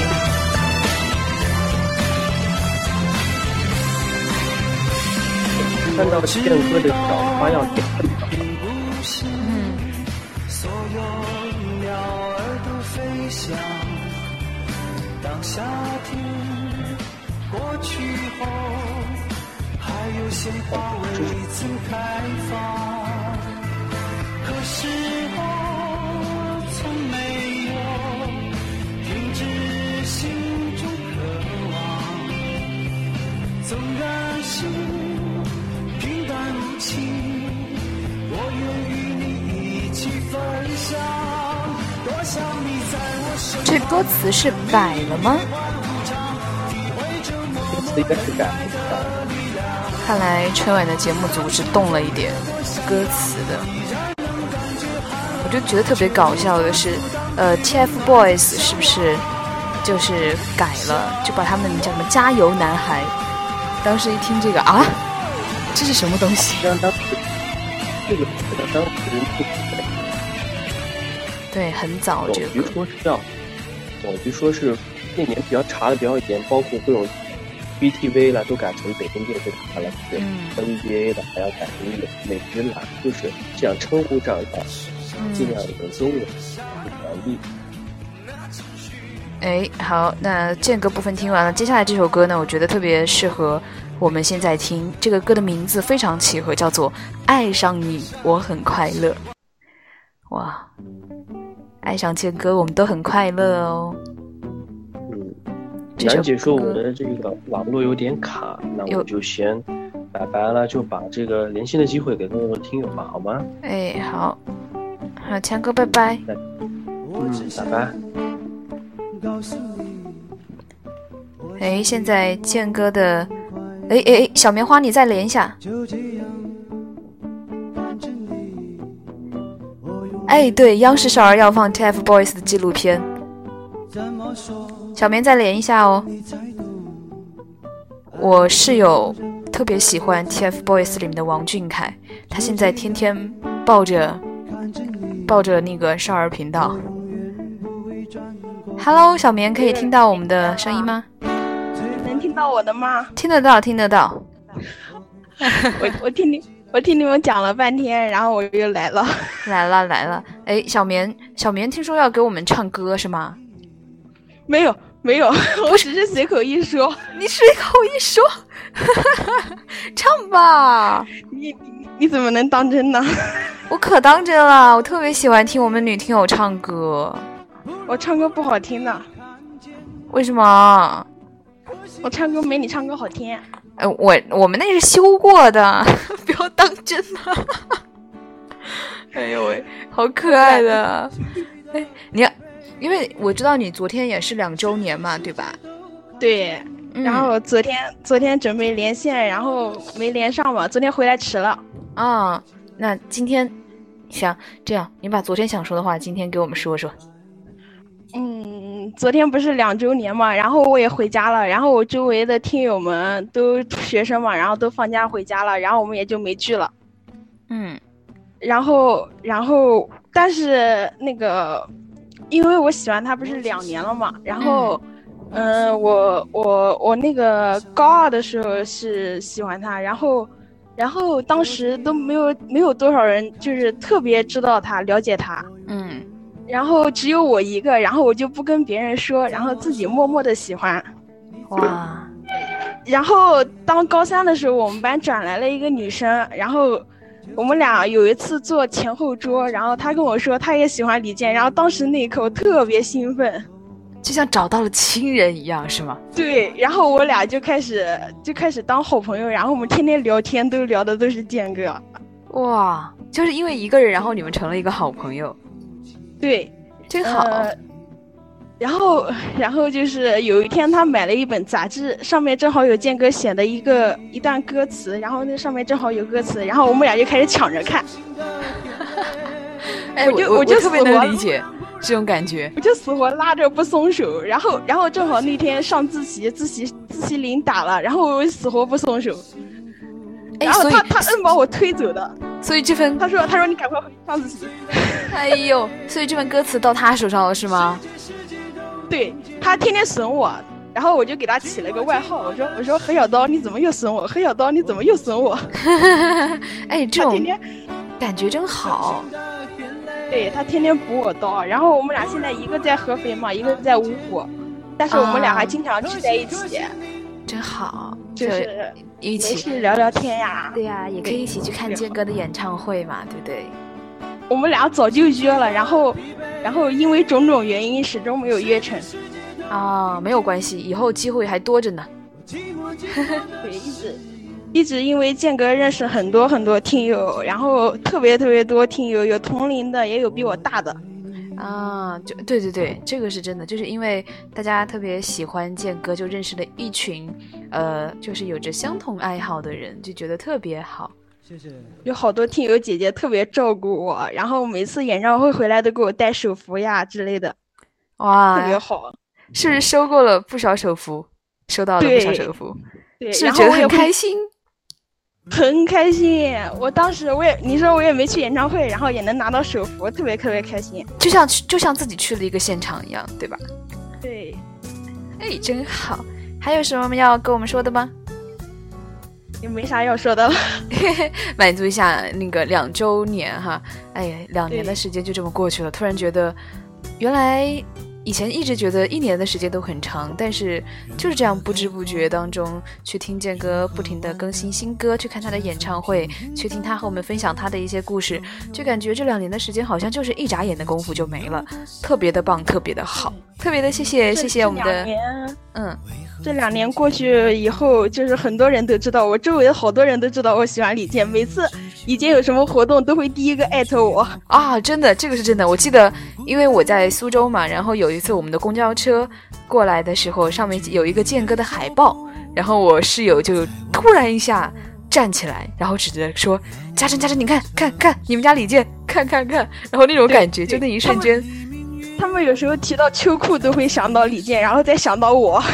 看到健哥的小花样夏天过
去后，还有鲜
花未
曾开放，可是我从没有停止心中渴望，纵然心平淡无奇，我愿与你一起分享，多想你在。
这歌词是改了吗？
歌词应该是改了。
看来春晚的节目组是动了一点歌词的。我就觉得特别搞笑的是，呃，TFBOYS 是不是就是改了，就把他们叫什么“加油男孩”？当时一听这个啊，这是什么东西？
当时这个当时
对，很早这个。
据说是要。我据说是那年比较查的比较严，包括各种 BTV 了都改成北京电视台了，是 NBA 的还要改成美美职篮，就是这样称呼这样的，尽量有中文传递。
哎，好，那间隔部分听完了，接下来这首歌呢，我觉得特别适合我们现在听。这个歌的名字非常契合，叫做《爱上你我很快乐》。哇！爱上健哥，我们都很快乐
哦。嗯，楠姐说我的这个网络有点卡，那我就先拜拜了，就把这个连线的机会给各位听友吧，好吗？
哎，好，好，强哥，拜拜。
嗯，拜拜。
哎，现在健哥的，哎哎哎，小棉花，你再连一下。哎，对，央视少儿要放 TFBOYS 的纪录片，小棉再连一下哦。我室友特别喜欢 TFBOYS 里面的王俊凯，他现在天天抱着抱着那个少儿频道。Hello，小棉可以听到我们的声音吗？
能听到我的吗？
听得到，听得到。[LAUGHS]
我我听你。我听你们讲了半天，然后我又来了，[LAUGHS]
来了来了。哎，小棉，小棉，听说要给我们唱歌是吗？
没有没有，我只是随口一说。[LAUGHS]
你随口一说，[LAUGHS] 唱吧。
你你你怎么能当真呢？
我可当真了，我特别喜欢听我们女听友唱歌。
我唱歌不好听呢。
为什么？
我唱歌没你唱歌好听。
呃，我我们那是修过的，[LAUGHS] 不要当真嘛！哎呦喂，好可爱的！[LAUGHS] 哎，你，因为我知道你昨天也是两周年嘛，对吧？
对。然后昨天昨天准备连线，然后没连上嘛。昨天回来迟了。
啊，那今天，行，这样你把昨天想说的话，今天给我们说说。
嗯，昨天不是两周年嘛，然后我也回家了，然后我周围的听友们都学生嘛，然后都放假回家了，然后我们也就没聚了。
嗯，
然后，然后，但是那个，因为我喜欢他不是两年了嘛，然后，嗯，我我我那个高二的时候是喜欢他，然后，然后当时都没有没有多少人就是特别知道他了解他。
嗯。
然后只有我一个，然后我就不跟别人说，然后自己默默的喜欢。
哇！[LAUGHS]
然后当高三的时候，我们班转来了一个女生，然后我们俩有一次坐前后桌，然后她跟我说她也喜欢李健，然后当时那一刻我特别兴奋，
就像找到了亲人一样，是吗？
对，然后我俩就开始就开始当好朋友，然后我们天天聊天都聊的都是健哥。
哇！就是因为一个人，然后你们成了一个好朋友。
对，
真好。[LAUGHS]
然后，然后就是有一天，他买了一本杂志，上面正好有健哥写的一个一段歌词，然后那上面正好有歌词，然后我们俩就开始抢着看。
哎，我
就我就
特别能理解这种感觉，
我就死活拉着不松手。然后，然后正好那天上自习，自习自习铃打了，然后我死活不松手。然后他他硬把我推走的，
所以这份
他说他说你赶快回去上自习。[LAUGHS]
哎呦，所以这份歌词到他手上了是吗？
对他天天损我，然后我就给他起了个外号，我说我说何小刀你怎么又损我？何小刀你怎么又损我？[LAUGHS]
哎，这种感觉真好。
对他天天补我刀，然后我们俩现在一个在合肥嘛，一个在芜湖，但是我们俩还经常聚在一起，
真好，
就是
一起
聊聊天呀。
对呀，也可以一起去看健哥的演唱会嘛，对不对？
我们俩早就约了，然后。然后因为种种原因始终没有约成，
啊，没有关系，以后机会还多着呢。[LAUGHS]
对，一直一直因为剑哥认识很多很多听友，然后特别特别多听友，有同龄的，也有比我大的。
啊，就对对对，这个是真的，就是因为大家特别喜欢健哥，就认识了一群，呃，就是有着相同爱好的人，就觉得特别好。
谢谢，有好多听友姐姐特别照顾我，然后每次演唱会回来都给我带手幅呀之类的，
哇，
特别好，
是不是收过了不少手幅？收到了不少手幅，
对，
是觉得很开心，
很开心。我当时我也，你说我也没去演唱会，然后也能拿到手幅，特别特别开心，
就像就像自己去了一个现场一样，对吧？
对，
哎，真好。还有什么要跟我们说的吗？
也没啥要说的了，[LAUGHS]
满足一下那个两周年哈，哎呀，两年的时间就这么过去了，突然觉得，原来。以前一直觉得一年的时间都很长，但是就是这样不知不觉当中去听见歌，不停的更新新歌，去看他的演唱会，去听他和我们分享他的一些故事，就感觉这两年的时间好像就是一眨眼的功夫就没了，特别的棒，特别的好，特别的谢谢谢谢我们的，嗯，
这两年过去以后，就是很多人都知道，我周围的好多人都知道我喜欢李健，每次李健有什么活动都会第一个艾特我
啊，真的，这个是真的，我记得因为我在苏州嘛，然后有。有一次我们的公交车过来的时候，上面有一个健哥的海报，然后我室友就突然一下站起来，然后指着说：“嘉诚，嘉诚，你看看看，你们家李健，看看看。”然后那种感觉，就那一瞬间，
他们有时候提到秋裤都会想到李健，然后再想到我。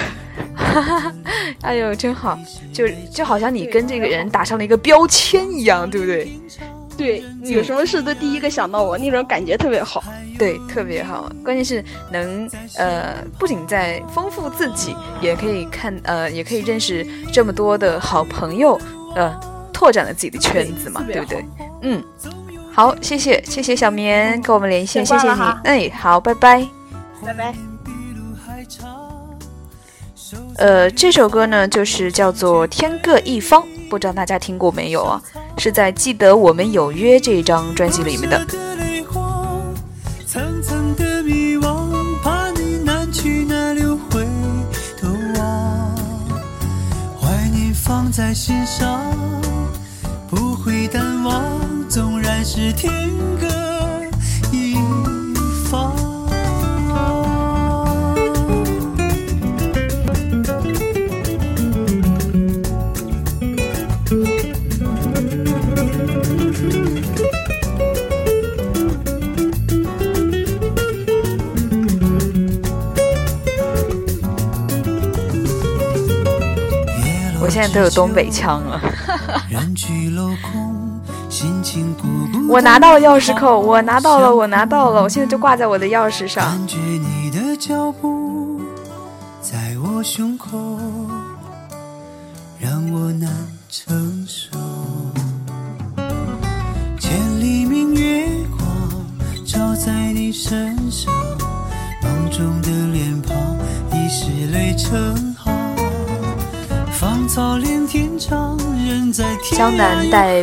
[LAUGHS]
哎呦，真好，就就好像你跟这个人打上了一个标签一样，对不对？
对，有什么事都第一个想到我，那种感觉特别好。
对，特别好。关键是能呃，不仅在丰富自己，也可以看呃，也可以认识这么多的好朋友，呃，拓展了自己的圈子嘛，对不对？嗯，好，谢谢谢谢小棉跟我们连线，谢谢你。哎，好，拜拜，
拜拜。
呃，这首歌呢，就是叫做《天各一方》，不知道大家听过没有啊？是在《记得我们有约》这张专辑里面的。在心上，不会淡忘，纵然是天各现在都有东北腔了。[LAUGHS] 我拿到了钥匙扣，我拿到了，我拿到了，我现在就挂在我的钥匙上。千里明月光照在你身上，梦中的脸庞已是泪成。江南带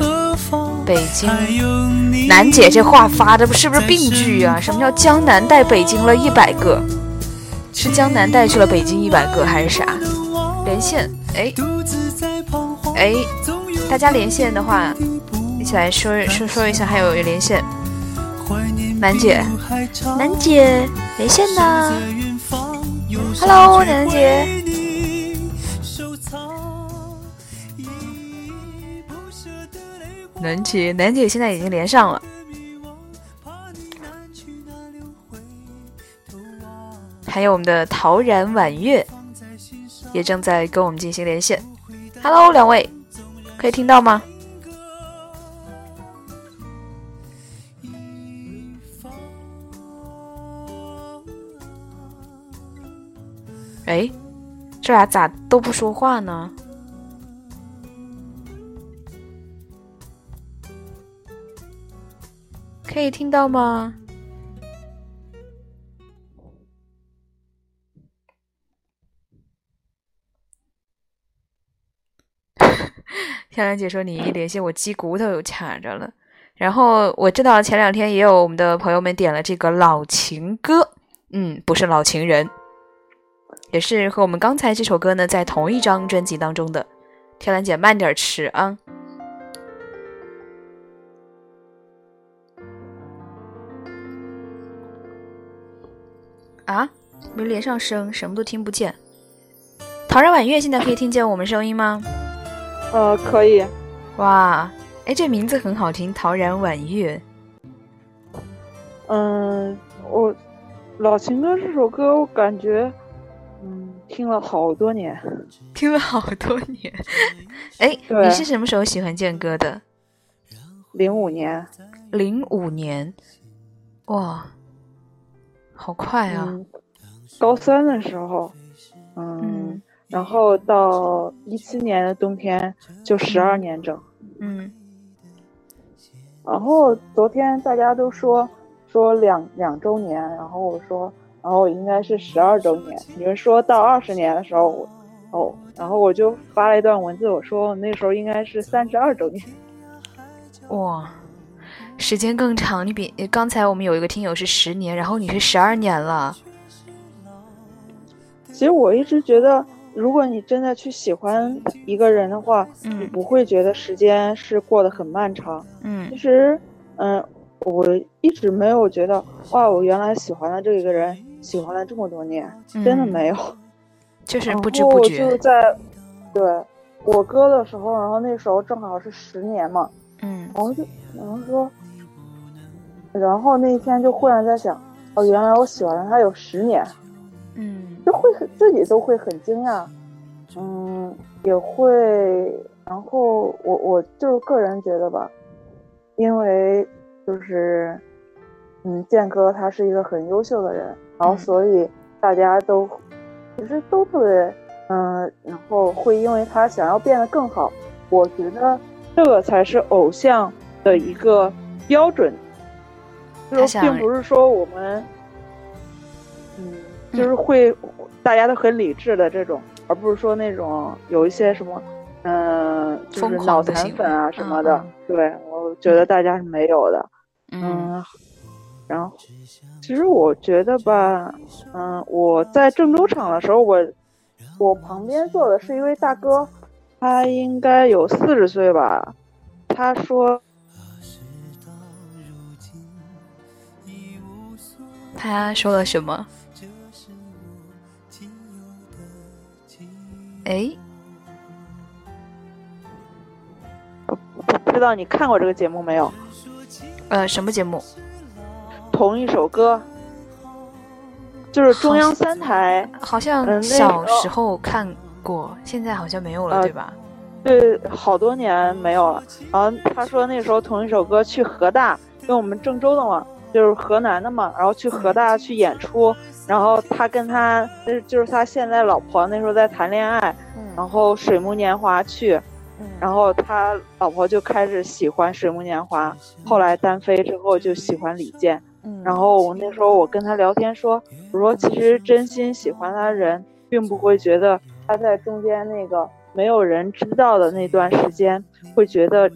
北京，楠姐这话发的是不是病句啊？什么叫江南带北京了一百个？是江南带去了北京一百个还是啥？连线，哎，哎，大家连线的话，一起来说说说一下，还有连线，楠姐，楠姐连线呢？Hello，楠姐。南姐，南姐现在已经连上了。还有我们的陶然婉月，也正在跟我们进行连线。Hello，两位，可以听到吗？哎，这俩咋都不说话呢？可以听到吗？[LAUGHS] 漂亮姐说：“你一连线，我鸡骨头又卡着了。”然后我知道前两天也有我们的朋友们点了这个老情歌，嗯，不是老情人。也是和我们刚才这首歌呢，在同一张专辑当中的。天蓝姐，慢点吃啊！啊，没连上声，什么都听不见。陶然婉月，现在可以听见我们声音吗？
呃，可以。
哇，哎，这名字很好听，陶然婉月。
嗯，我老情歌这首歌，我感觉。嗯，听了好多年，
听了好多年。[LAUGHS] 哎，你是什么时候喜欢健哥的？
零五年。
零五年，哇，好快啊！
高三的时候，嗯，然后到一七年的冬天就十二年整。
嗯。
然后昨天大家都说说两两周年，然后我说。然后应该是十二周年，你们说到二十年的时候，哦，然后我就发了一段文字，我说那时候应该是三十二周年。
哇，时间更长，你比刚才我们有一个听友是十年，然后你是十二年了。
其实我一直觉得，如果你真的去喜欢一个人的话，你不会觉得时间是过得很漫长。
嗯，
其实，嗯，我一直没有觉得，哇，我原来喜欢的这一个人。喜欢了这么多年，真的没有，
就是不知不觉。
就在对我哥的时候，然后那时候正好是十年嘛，
嗯，
然后就然后说，然后那一天就忽然在想，哦，原来我喜欢了他有十年，
嗯，
就会很自己都会很惊讶，嗯，也会，然后我我就是个人觉得吧，因为就是，嗯，建哥他是一个很优秀的人。然后，所以大家都其实都特别，嗯，然后会因为他想要变得更好。我觉得这个才是偶像的一个标准，就是并不是说我们，嗯，就是会大家都很理智的这种，而不是说那种有一些什么，嗯，就是脑残粉啊什么的。对，我觉得大家是没有的，嗯。然后，其实我觉得吧，嗯，我在郑州场的时候，我我旁边坐的是一位大哥，他应该有四十岁吧。他说，
他说了什么？哎，
不知道你看过这个节目没有？
呃，什么节目？
同一首歌，就是中央三台，
好像小时候看过，现在好像没有了，对吧？
对，好多年没有了。然后他说那时候同一首歌去河大，因为我们郑州的嘛，就是河南的嘛，然后去河大去演出，然后他跟他就是他现在老婆那时候在谈恋爱，然后水木年华去，然后他老婆就开始喜欢水木年华，后来单飞之后就喜欢李健。然后我那时候我跟他聊天说，我说其实真心喜欢他的人，并不会觉得他在中间那个没有人知道的那段时间，会觉得，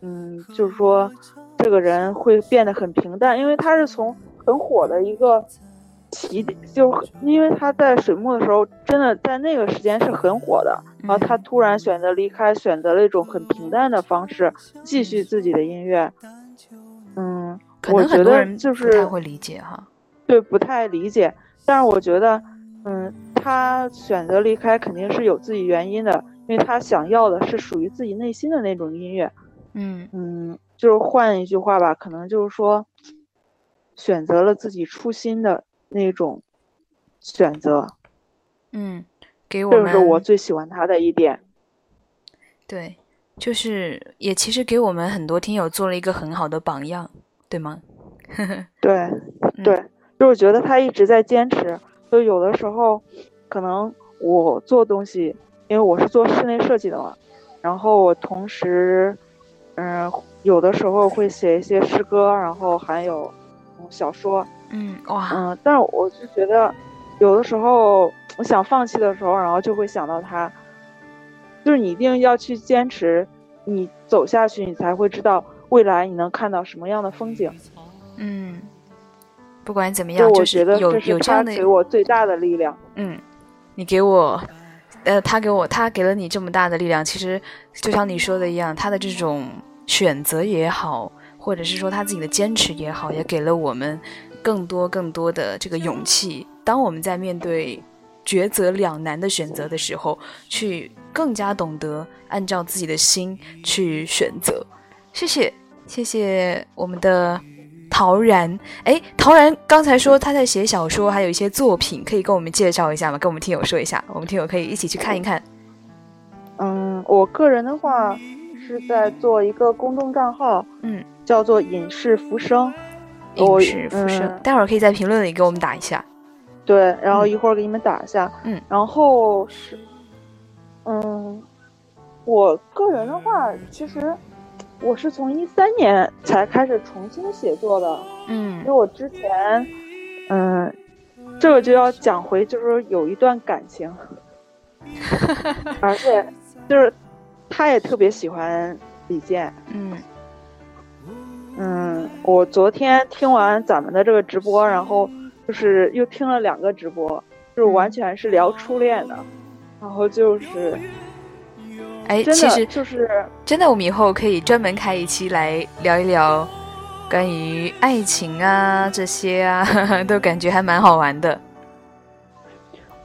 嗯，就是说，这个人会变得很平淡，因为他是从很火的一个，起点，就因为他在水木的时候，真的在那个时间是很火的，然后他突然选择离开，选择了一种很平淡的方式继续自己的音乐。嗯，我觉得就是不
太会理解哈。
对，不太理解。但是我觉得，嗯，他选择离开肯定是有自己原因的，因为他想要的是属于自己内心的那种音乐。
嗯
嗯，就是换一句话吧，可能就是说，选择了自己初心的那种选择。
嗯，给我们，
这是我最喜欢他的一点。
对，就是也其实给我们很多听友做了一个很好的榜样，对吗？[LAUGHS]
对，对，就是觉得他一直在坚持。就有的时候，可能我做东西，因为我是做室内设计的嘛，然后我同时。嗯，有的时候会写一些诗歌，然后还有小说。
嗯，哇，
嗯，但是我就觉得，有的时候我想放弃的时候，然后就会想到他，就是你一定要去坚持，你走下去，你才会知道未来你能看到什么样的风景。
嗯，不管怎么样，
就
是有有这样的
给我最大的力量。
嗯，你给我。呃，他给我，他给了你这么大的力量。其实，就像你说的一样，他的这种选择也好，或者是说他自己的坚持也好，也给了我们更多更多的这个勇气。当我们在面对抉择两难的选择的时候，去更加懂得按照自己的心去选择。谢谢，谢谢我们的。陶然，哎，陶然刚才说他在写小说，还有一些作品，可以跟我们介绍一下吗？跟我们听友说一下，我们听友可以一起去看一看。
嗯，我个人的话是在做一个公众账号，
嗯，
叫做“隐士浮生”，
隐士浮生，待会儿可以在评论里给我们打一下。
对，然后一会儿给你们打一下。
嗯，
然后是，嗯，我个人的话，其实。我是从一三年才开始重新写作的，
嗯，
因为我之前，嗯，这个就要讲回，就是有一段感情，[LAUGHS] 而且就是他也特别喜欢李健，
嗯，
嗯，我昨天听完咱们的这个直播，然后就是又听了两个直播，就是完全是聊初恋的，然后就是。
哎，其实
就是
真的，我们以后可以专门开一期来聊一聊关于爱情啊这些啊，[LAUGHS] 都感觉还蛮好玩的。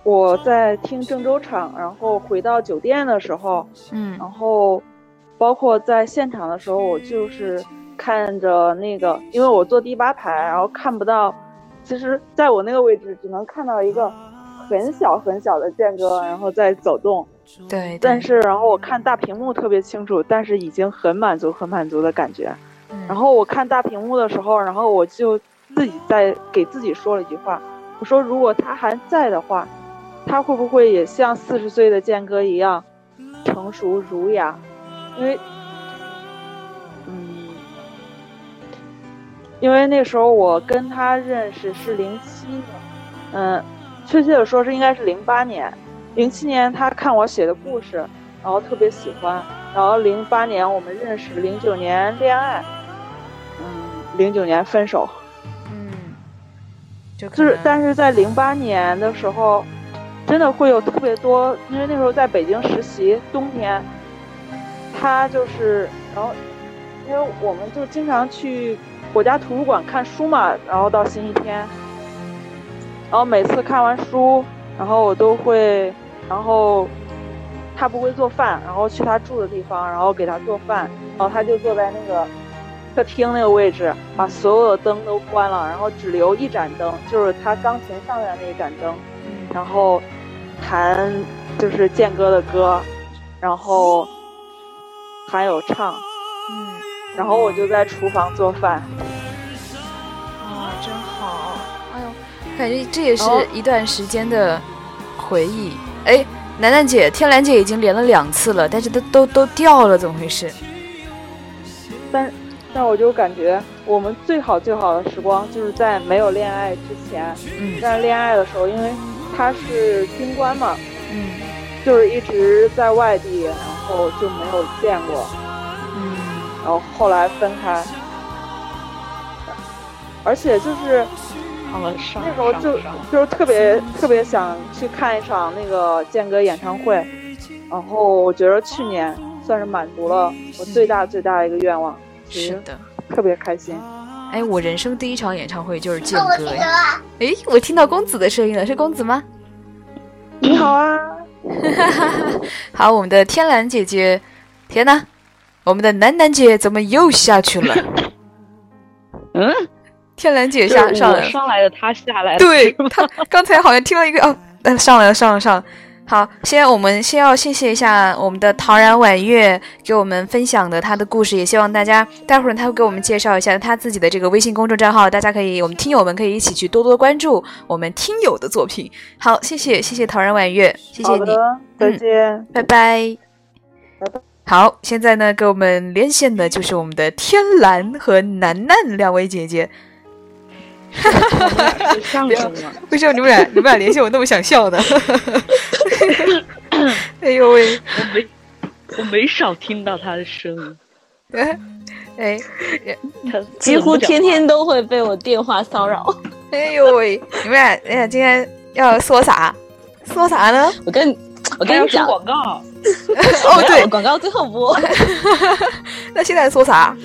我在听郑州场，然后回到酒店的时候，
嗯，
然后包括在现场的时候，我就是看着那个，因为我坐第八排，然后看不到，其实在我那个位置只能看到一个很小很小的剑哥，然后在走动。
对，
但是然后我看大屏幕特别清楚，但是已经很满足、很满足的感觉。然后我看大屏幕的时候，然后我就自己在给自己说了一句话，我说如果他还在的话，他会不会也像四十岁的健哥一样成熟儒雅？因为，嗯，因为那时候我跟他认识是零七年，嗯，确切的说是应该是零八年。零七年他看我写的故事，然后特别喜欢，然后零八年我们认识，零九年恋爱，嗯，零九年分手，
嗯，就
是，但是在零八年的时候，真的会有特别多，因为那时候在北京实习，冬天，他就是，然后，因为我们就经常去国家图书馆看书嘛，然后到星期天，然后每次看完书，然后我都会。然后他不会做饭，然后去他住的地方，然后给他做饭，然后他就坐在那个客厅那个位置，把所有的灯都关了，然后只留一盏灯，就是他钢琴上面那一盏灯，然后弹就是健哥的歌，然后还有唱，
嗯，
然后我就在厨房做饭，
啊，真好，哎呦，感觉这也是一段时间的回忆。哎，楠楠姐、天蓝姐已经连了两次了，但是都都都掉了，怎么回事？
但但我就感觉我们最好最好的时光就是在没有恋爱之前。
嗯。
在恋爱的时候，因为他是军官嘛。
嗯。
就是一直在外地，然后就没有见过。
嗯。
然后后来分开。而且就是
唱了上
那时候就就是特别特别想去看一场那个健哥演唱会，然后我觉得去年算是满足了我最大最大的一个愿望，
是的，
特别开心。
哎，我人生第一场演唱会就是健哥呀！哎，我听到公子的声音了，是公子吗？
你好啊！[LAUGHS]
好，我们的天蓝姐姐，天呐，我们的楠楠姐怎么又下去了？
嗯，
天蓝姐下上来，
上来的她下来了。
对，她刚才好像听到一个哦，上来了，上了，上了。好，先我们先要谢谢一下我们的陶然婉月给我们分享的她的故事，也希望大家待会儿他会给我们介绍一下他自己的这个微信公众账号，大家可以我们听友们可以一起去多多关注我们听友的作品。好，谢谢谢谢陶然婉月，谢谢你，
再见，
拜拜，
拜拜。
好，现在呢，给我们连线的就是我们的天蓝和楠楠两位姐姐。
哈哈哈哈哈！
为什么你们俩你们俩联系我那么想笑呢？[LAUGHS] 哎呦喂！
我没我没少听到他的声音。
哎 [LAUGHS] 哎，
他几乎天天都会被我电话骚扰。[LAUGHS]
哎呦喂！你们俩哎呀，今天要说啥？说啥呢？
我跟我跟你讲
广告。
哦对，
广告最后播。
那现在说啥？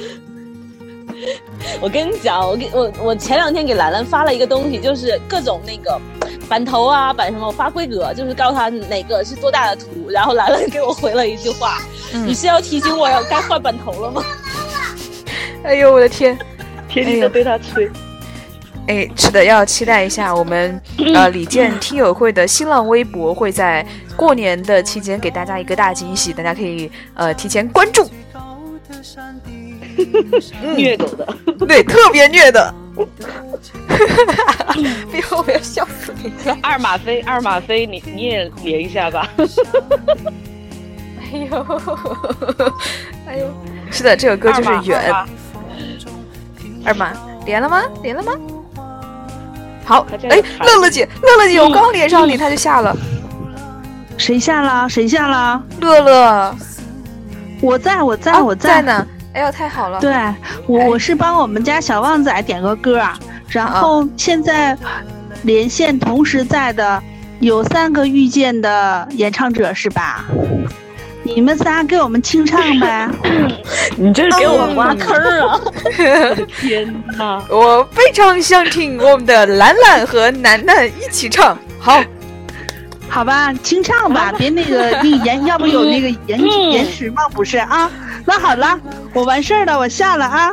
[LAUGHS]
我跟你讲，我给我我前两天给兰兰发了一个东西，就是各种那个版头啊，版什么，我发规格，就是告诉他哪个是多大的图，然后兰兰给我回了一句话：“你是要提醒我要该换版头了吗？” [LAUGHS]
哎呦我的天，
天天都被他催。
哎，是的，要期待一下我们 [LAUGHS] 呃李健听友会的新浪微博会在过年的期间给大家一个大惊喜，大家可以呃提前关注。[LAUGHS]
虐狗的，
对，特别虐的。[LAUGHS] 别，我要笑死你了。
二马飞，二马飞，你你也连一下吧。[LAUGHS]
哎呦，哎呦，是的，这首歌就是远。二马连了吗？连了吗？好，哎，乐乐姐，乐乐姐，我刚连上你，他就下了。
谁下了？谁下了？
乐乐，
我在，我在，我
在呢。哎呦，太好了！
对我，我是帮我们家小旺仔点个歌啊。然后现在连线同时在的有三个遇见的演唱者是吧？你们仨给我们清唱呗。[COUGHS]
你这是给我挖坑啊！我 [COUGHS] 的天哪！
我非常想听我们的兰兰和楠楠一起唱，好，
好吧，清唱吧，别那个 [LAUGHS] 你延，要不有那个延延迟吗？不是啊。那好了，我完事儿了，我下了啊。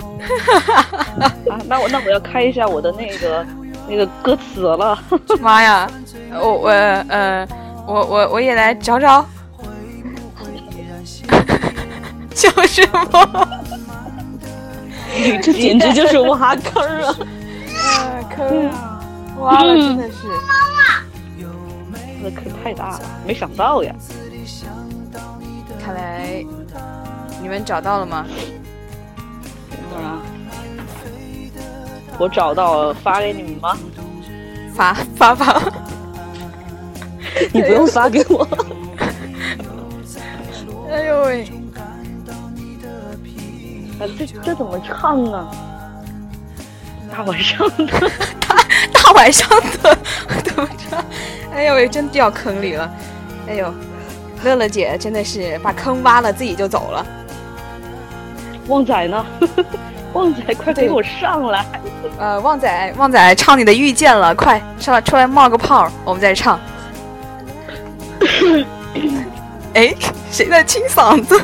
啊，[LAUGHS] 那我那我要开一下我的那个那个歌词了。[LAUGHS]
妈呀，我我呃我我我也来找找。叫什么？
这简直就是挖坑啊！
啊坑啊！挖了真的是。
这坑太大了，没想到呀。
看来。你们找到了吗？
啊，我找到了，发给你们吗？
发发发，[LAUGHS]
你不用发给我。[LAUGHS]
哎呦喂！
啊，这这怎么唱啊？大晚上的，[LAUGHS]
大大晚上的怎么唱？哎呦喂，真掉坑里了！哎呦，乐乐姐真的是把坑挖了，自己就走了。
旺仔呢？[LAUGHS] 旺仔，快给我上来！
呃，旺仔，旺仔唱你的遇见了，快上来出来冒个泡，我们再唱。[LAUGHS] 哎，谁在清嗓子？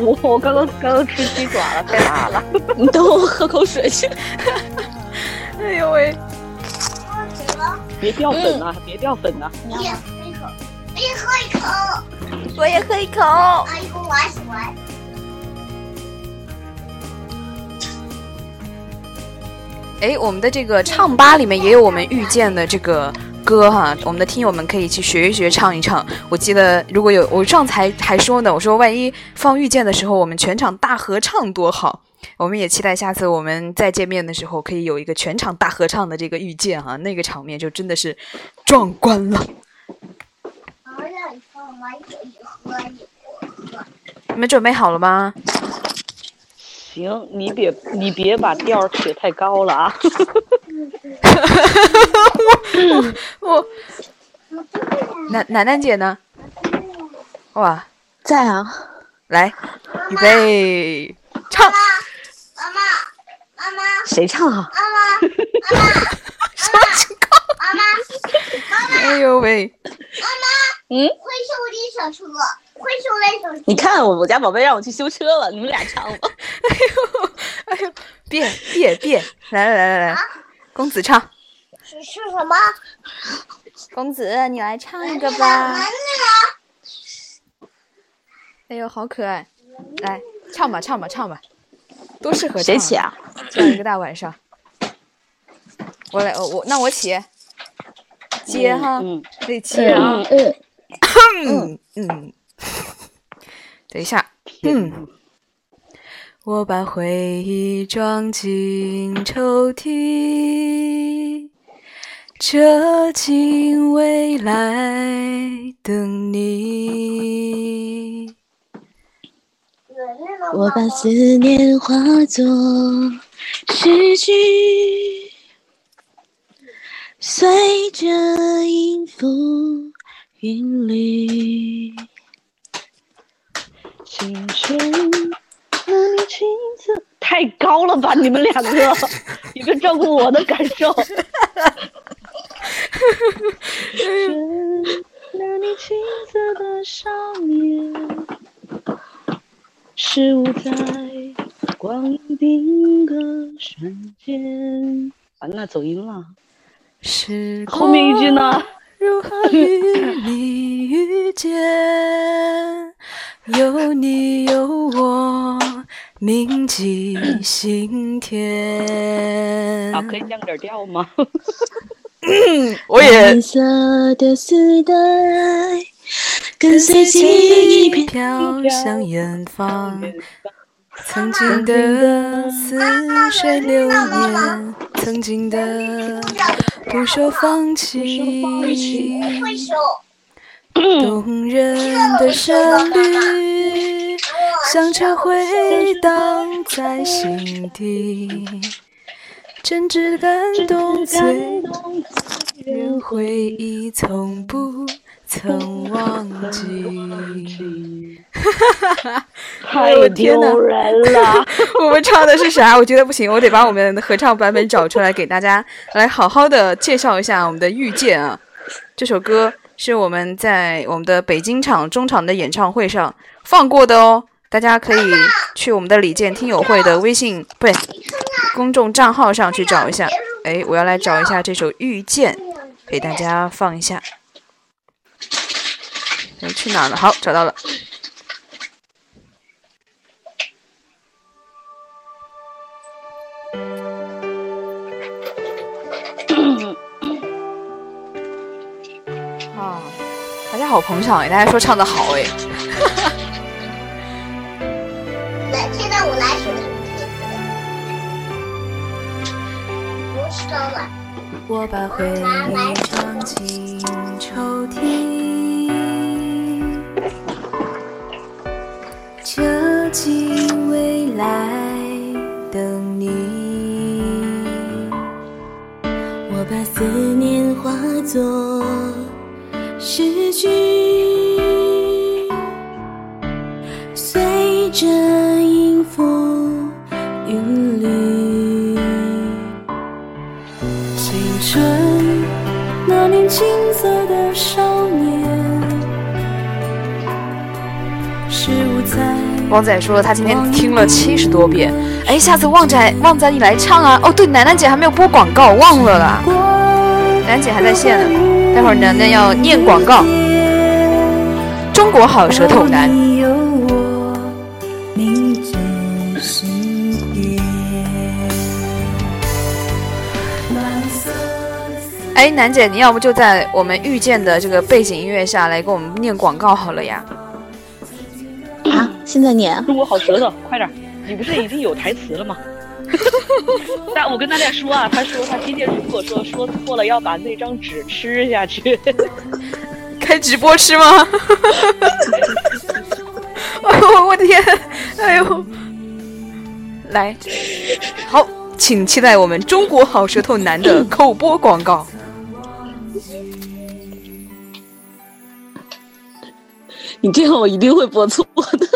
我我刚刚刚刚吃鸡爪了，太辣了！
你等我喝口水去。[LAUGHS]
哎呦喂！
别掉粉啊！别掉粉啊！
我也喝一口，我也喝一口，
我也喝一口。
阿姨，我喜欢。
哎，我们的这个唱吧里面也有我们遇见的这个歌哈，我们的听友们可以去学一学，唱一唱。我记得如果有我上才还说呢，我说万一放遇见的时候，我们全场大合唱多好。我们也期待下次我们再见面的时候，可以有一个全场大合唱的这个遇见哈，那个场面就真的是壮观了。你们准备好了吗？
行，你别你别把调儿起太高了啊！[LAUGHS]
我我楠楠楠姐呢？哇，
在啊！
来，预备，唱。
妈妈，妈妈，
谁唱啊？
妈妈，妈妈，[LAUGHS]
什么情况？
妈妈，
哎呦喂！
妈妈，
嗯，
会修理小车，会修理小车。
你看我我家宝贝让我去修车了，你们俩唱吧。[LAUGHS]
哎呦，哎呦，别别别！来来来来来，公子唱。
是是什么？
公子，你来唱一个吧。哎呦，好可爱！来唱吧，唱吧，唱吧，多适合唱
谁起啊？
这样一个大晚上，我来，我我那我起，接哈，
嗯
得接啊，
嗯
嗯。嗯，[LAUGHS] 等一下，嗯，我把回忆装进抽屉，折进未来等你。
我把思念化作诗句，随着音符韵律。
青春那你青涩，太高了吧！你们两个，你们照顾我的感受。[LAUGHS] 那你青涩的少年，是舞在光阴定格瞬间。完了，走音了。
时
后面一句呢？
如何与你遇见？有你有我，铭记心田。
啊，可以降点调吗？[LAUGHS]
我也
蓝色的丝带，跟随记忆飘
飘向远方。曾经的似水流年，曾经的不说放弃，动人的旋律，响彻回荡在心底，真挚感动最人回忆从不曾忘记。[LAUGHS]
太丢人了！[LAUGHS]
我们唱的是啥？我觉得不行，我得把我们的合唱版本找出来，给大家来好好的介绍一下我们的《遇见》啊。这首歌是我们在我们的北京场中场的演唱会上放过的哦，大家可以去我们的李健听友会的微信不对公众账号上去找一下。哎，我要来找一下这首《遇见》，给大家放一下。哎，去哪了？好，找到了。啊，[COUGHS] 大家好捧场哎，大家说唱的好哎。
来，现在我来数不收了。
我把回忆装进抽屉，寄未来等你。
我把思念化作诗句，随着音符
旺仔说他今天听了七十多遍，哎，下次旺仔旺仔你来唱啊！哦，对，楠楠姐还没有播广告，忘了啦。楠楠姐还在线呢，待会儿楠楠要念广告。中国好舌头男。哎，楠姐，你要不就在我们遇见的这个背景音乐下来给我们念广告好了呀？
啊，现在念？
中国好舌头，快点！你不是已经有台词了吗？[LAUGHS] 但我跟大家说啊，他说他今天如果说说错了，要把那张纸吃下去。
开直播吃吗？[LAUGHS] 哎呦，我的天！哎呦，来，好，请期待我们中国好舌头男的口播广告。[LAUGHS]
你这样我一定会播错的。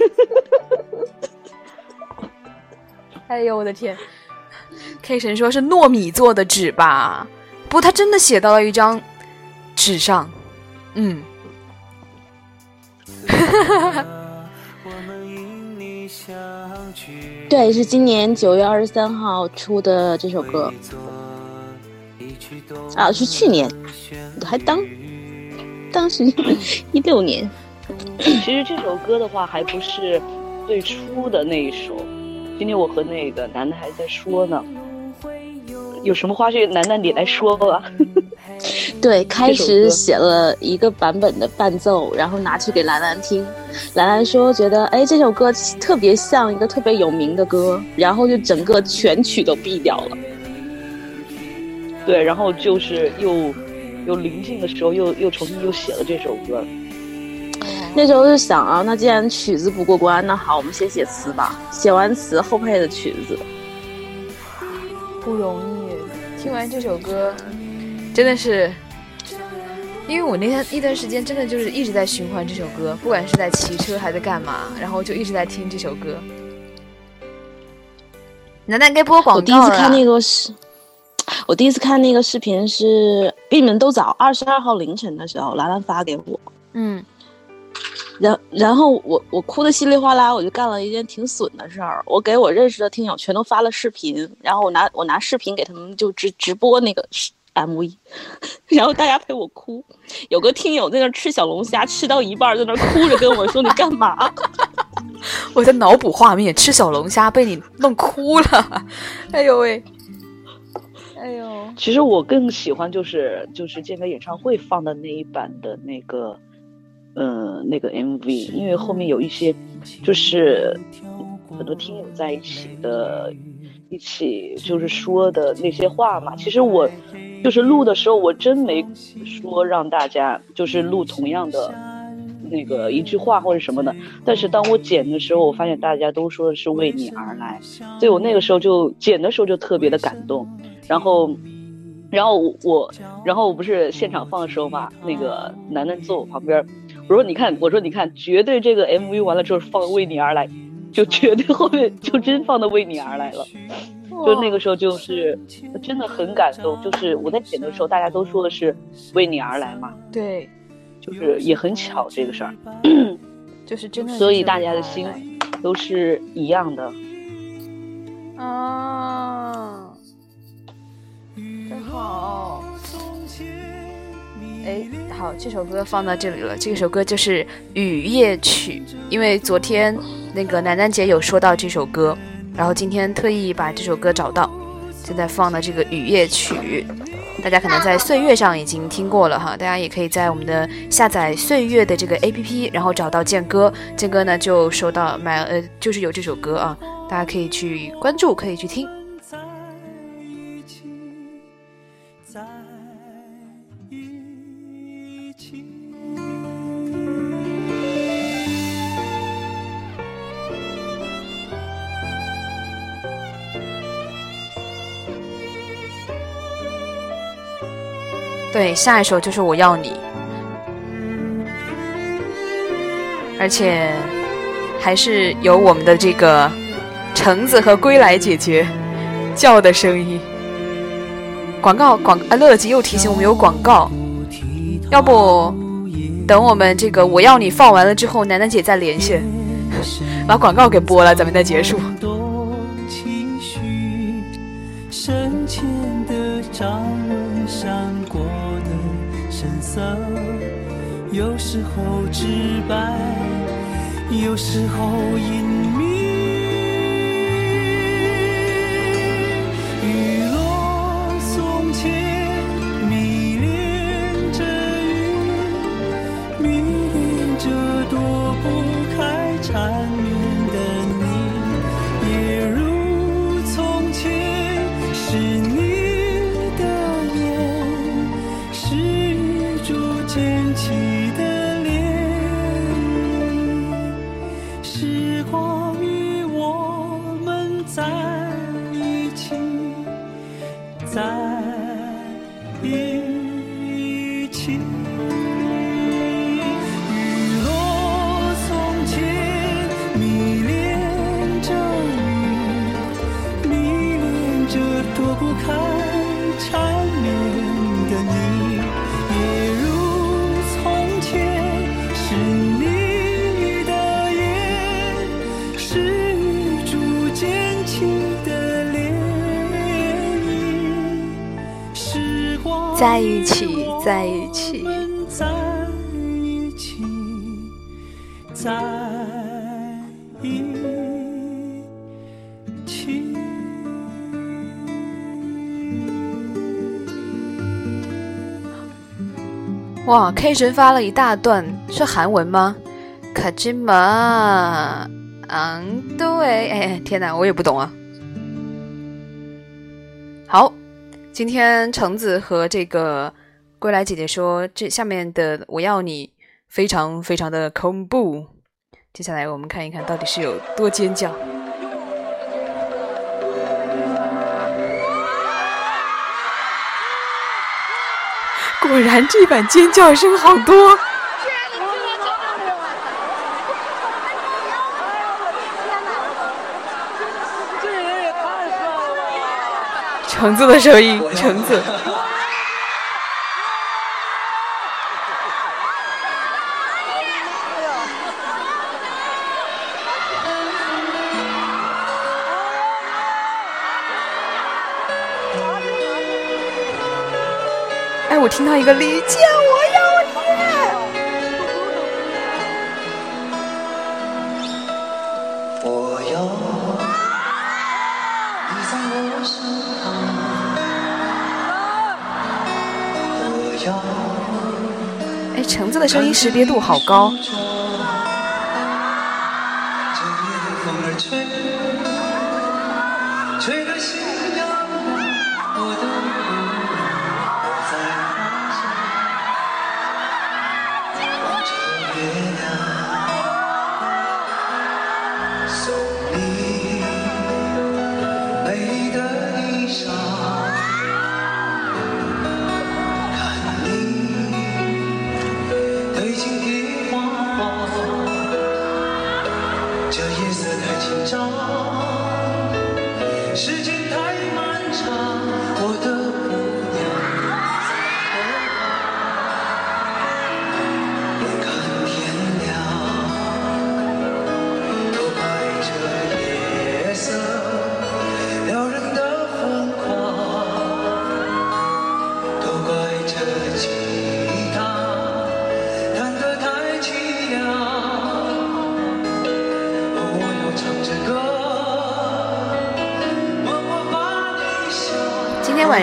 [LAUGHS]
哎呦我的天！K 神说是糯米做的纸吧？不，他真的写到了一张纸上。嗯。[LAUGHS]
对，是今年九月二十三号出的这首歌。啊，是去年，还当当时一六年。
其实这首歌的话，还不是最初的那一首。今天我和那个楠楠还在说呢，有什么花絮，楠楠你来说吧。[LAUGHS]
对，开始写了一个版本的伴奏，然后拿去给兰兰听。兰兰说觉得，哎，这首歌特别像一个特别有名的歌，然后就整个全曲都毙掉了。
对，然后就是又又临近的时候，又又重新又写了这首歌。
那时候就想啊，那既然曲子不过关，那好，我们先写词吧。写完词后配的曲子，
不容易。听完这首歌。真的是，因为我那天一段时间真的就是一直在循环这首歌，不管是在骑车还在干嘛，然后就一直在听这首歌。楠楠该播广告
了。我第一次看那个是，我第一次看那个视频是比你们都早，二十二号凌晨的时候，兰兰发给我。
嗯。
然然后我我哭的稀里哗啦，我就干了一件挺损的事儿，我给我认识的听友全都发了视频，然后我拿我拿视频给他们就直直播那个。[LAUGHS] MV，然后大家陪我哭，有个听友在那吃小龙虾，吃到一半在那哭着跟我说：“你干嘛？” [LAUGHS]
我在脑补画面，吃小龙虾被你弄哭了，[LAUGHS] 哎呦喂，哎呦！
其实我更喜欢就是就是健哥演唱会放的那一版的那个，嗯，那个 MV，因为后面有一些就是很多听友在一起的，一起就是说的那些话嘛。其实我。就是录的时候，我真没说让大家就是录同样的那个一句话或者什么的。但是当我剪的时候，我发现大家都说是为你而来，所以我那个时候就剪的时候就特别的感动。然后，然后我，然后我不是现场放的时候嘛，那个楠楠坐我旁边，我说你看，我说你看，绝对这个 MV 完了之后放为你而来，就绝对后面就真放的为你而来了。就那个时候，就是真的很感动。就是我在剪的时候，大家都说的是为你而来嘛。
对，
就是也很巧这个事儿，[CLEARS THROAT]
就是真的。
所以大家的心都是一样的。
啊，真好。哎，好，这首歌放到这里了。这首歌就是《雨夜曲》，因为昨天那个楠楠姐有说到这首歌。然后今天特意把这首歌找到，现在放的这个雨夜曲，大家可能在岁月上已经听过了哈，大家也可以在我们的下载岁月的这个 A P P，然后找到健哥，健哥呢就收到买呃就是有这首歌啊，大家可以去关注，可以去听。对，下一首就是我要你，而且还是有我们的这个橙子和归来姐姐叫的声音。广告广啊，乐乐吉又提醒我们有广告，要不等我们这个我要你放完了之后，楠楠姐再连线，把广告给播了，咱们再结束。有时候
因！K 神发了一大段，是韩文吗？卡金玛，嗯，对，哎，天哪，我也不懂啊。好。今天橙子和这个归来姐姐说，这下面的我要你非常非常的恐怖。接下来我们看一看到底是有多尖叫。果然这版尖叫声好多。橙子的声音，橙子。我听到一个李健，我要
你。我要你在我身旁
哎，橙子的声音识别度好高。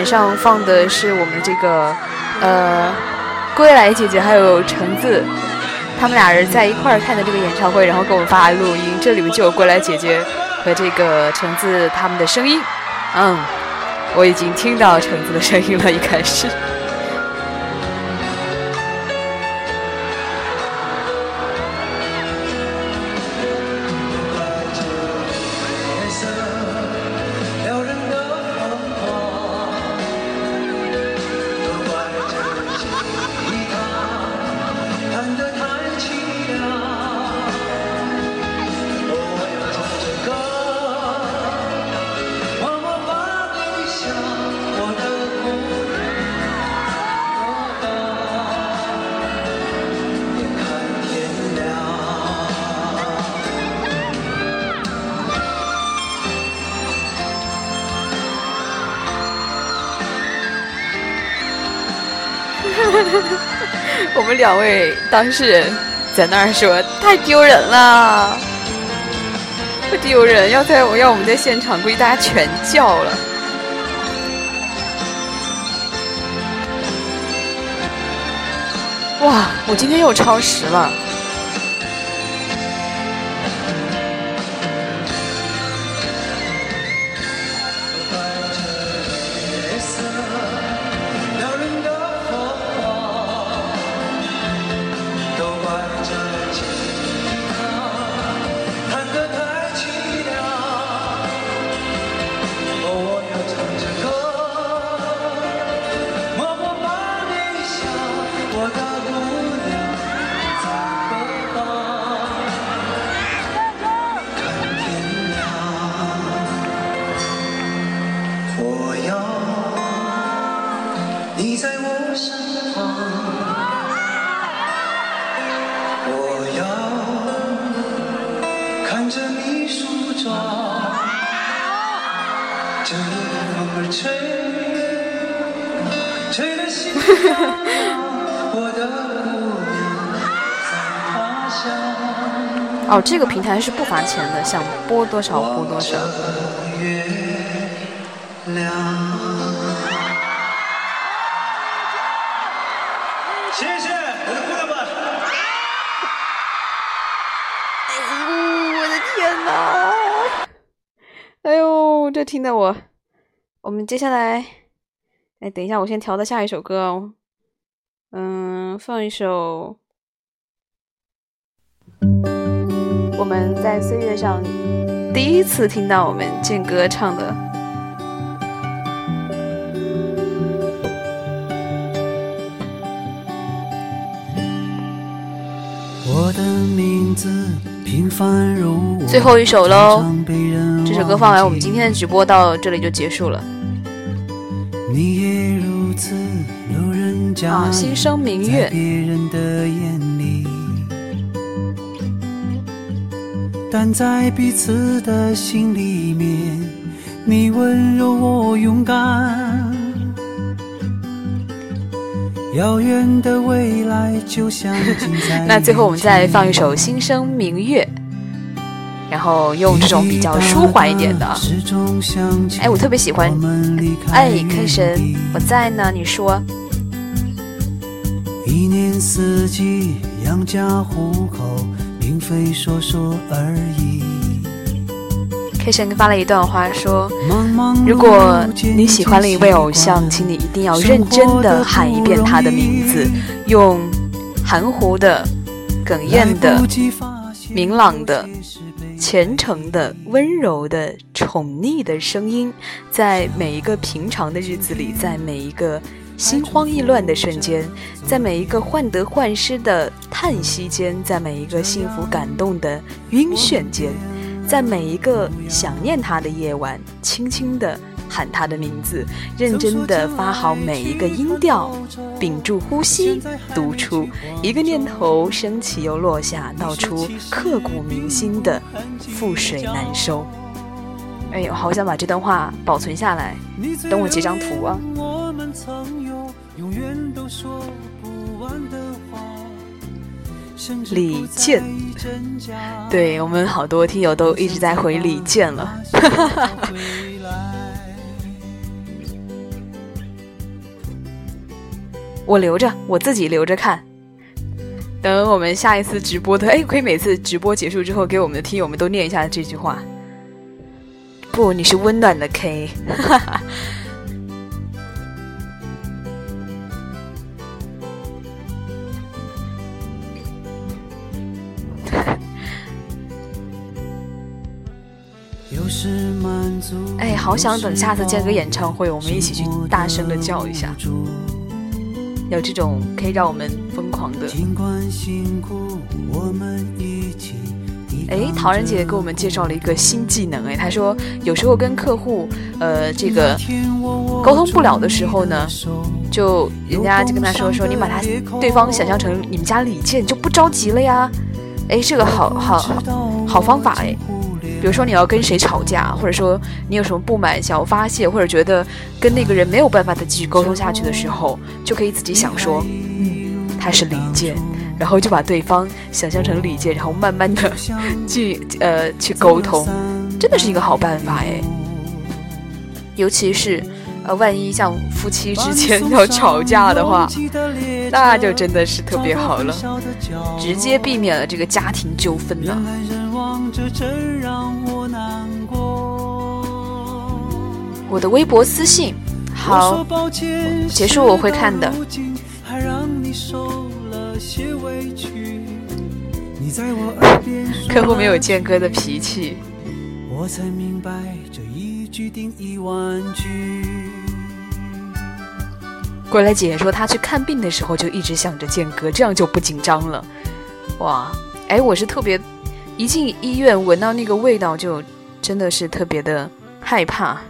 上放的是我们这个，呃，归来姐姐还有橙子，他们俩人在一块儿看的这个演唱会，然后给我们发录音，这里面就有归来姐姐和这个橙子他们的声音。嗯，我已经听到橙子的声音了，一开始。两位当事人在那儿说太丢人了，不丢人，要在我要我们在现场，估计大家全叫了。哇，我今天又超时了。
这个平台是不罚钱的，想播多少播多少。
谢谢我的姑娘们。
哎呦，我的天哪！哎呦，这听得我，我们接下来，哎，等一下，我先调到下一首歌哦。嗯，放一首。我们在岁月上第一次听到我们健哥唱的。我的名字平凡如最后一首喽，这首歌放完，我们今天的直播到这里就结束了。啊，心生明月。但在彼此的心里面，你温柔，我勇敢。遥远的未来就像 [LAUGHS] 那最后我们再放一首《心声明月》，然后用这种比较舒缓一点的。哎，我特别喜欢。哎，K 神，我在呢，你说。一年四季，养家糊口。并非说说而已。K 神发了一段话说：“如果你喜欢了一位偶像，请你一定要认真的喊一遍他的名字，用含糊的、哽咽的、明朗的、虔诚的、温柔的、宠溺的声音，在每一个平常的日子里，在每一个。”心慌意乱的瞬间，在每一个患得患失的叹息间，在每一个幸福感动的晕眩间，在每一个想念他的夜晚，轻轻地喊他的名字，认真地发好每一个音调，屏住呼吸，读出一个念头升起又落下，道出刻骨铭心的覆水难收。哎呦，好想把这段话保存下来，等我截张图啊。李健，对我们好多听友都一直在回李健了。[LAUGHS] 我留着，我自己留着看。等我们下一次直播的，哎，可以每次直播结束之后给我们的听友们都念一下这句话。不，你是温暖的 K。[LAUGHS] 哎，好想等下次见个演唱会，我们一起去大声的叫一下，有这种可以让我们疯狂的。哎，陶然姐给我们介绍了一个新技能，哎，她说有时候跟客户，呃，这个沟通不了的时候呢，就人家就跟她说说，你把他对方想象成你们家李健，就不着急了呀。哎，这个好好好好方法哎。比如说你要跟谁吵架，或者说你有什么不满想要发泄，或者觉得跟那个人没有办法再继续沟通下去的时候，就可以自己想说，嗯，他是李健，然后就把对方想象成李健，然后慢慢的去呃去沟通，真的是一个好办法哎。尤其是呃万一像夫妻之间要吵架的话，那就真的是特别好了，直接避免了这个家庭纠纷呢。我难过。我的微博私信，好，结束我会看的。客户没有健哥的脾气。
我才明白这一句定义万句
过来姐姐说她去看病的时候就一直想着健哥，这样就不紧张了。哇，哎，我是特别一进医院闻到那个味道就真的是特别的害怕。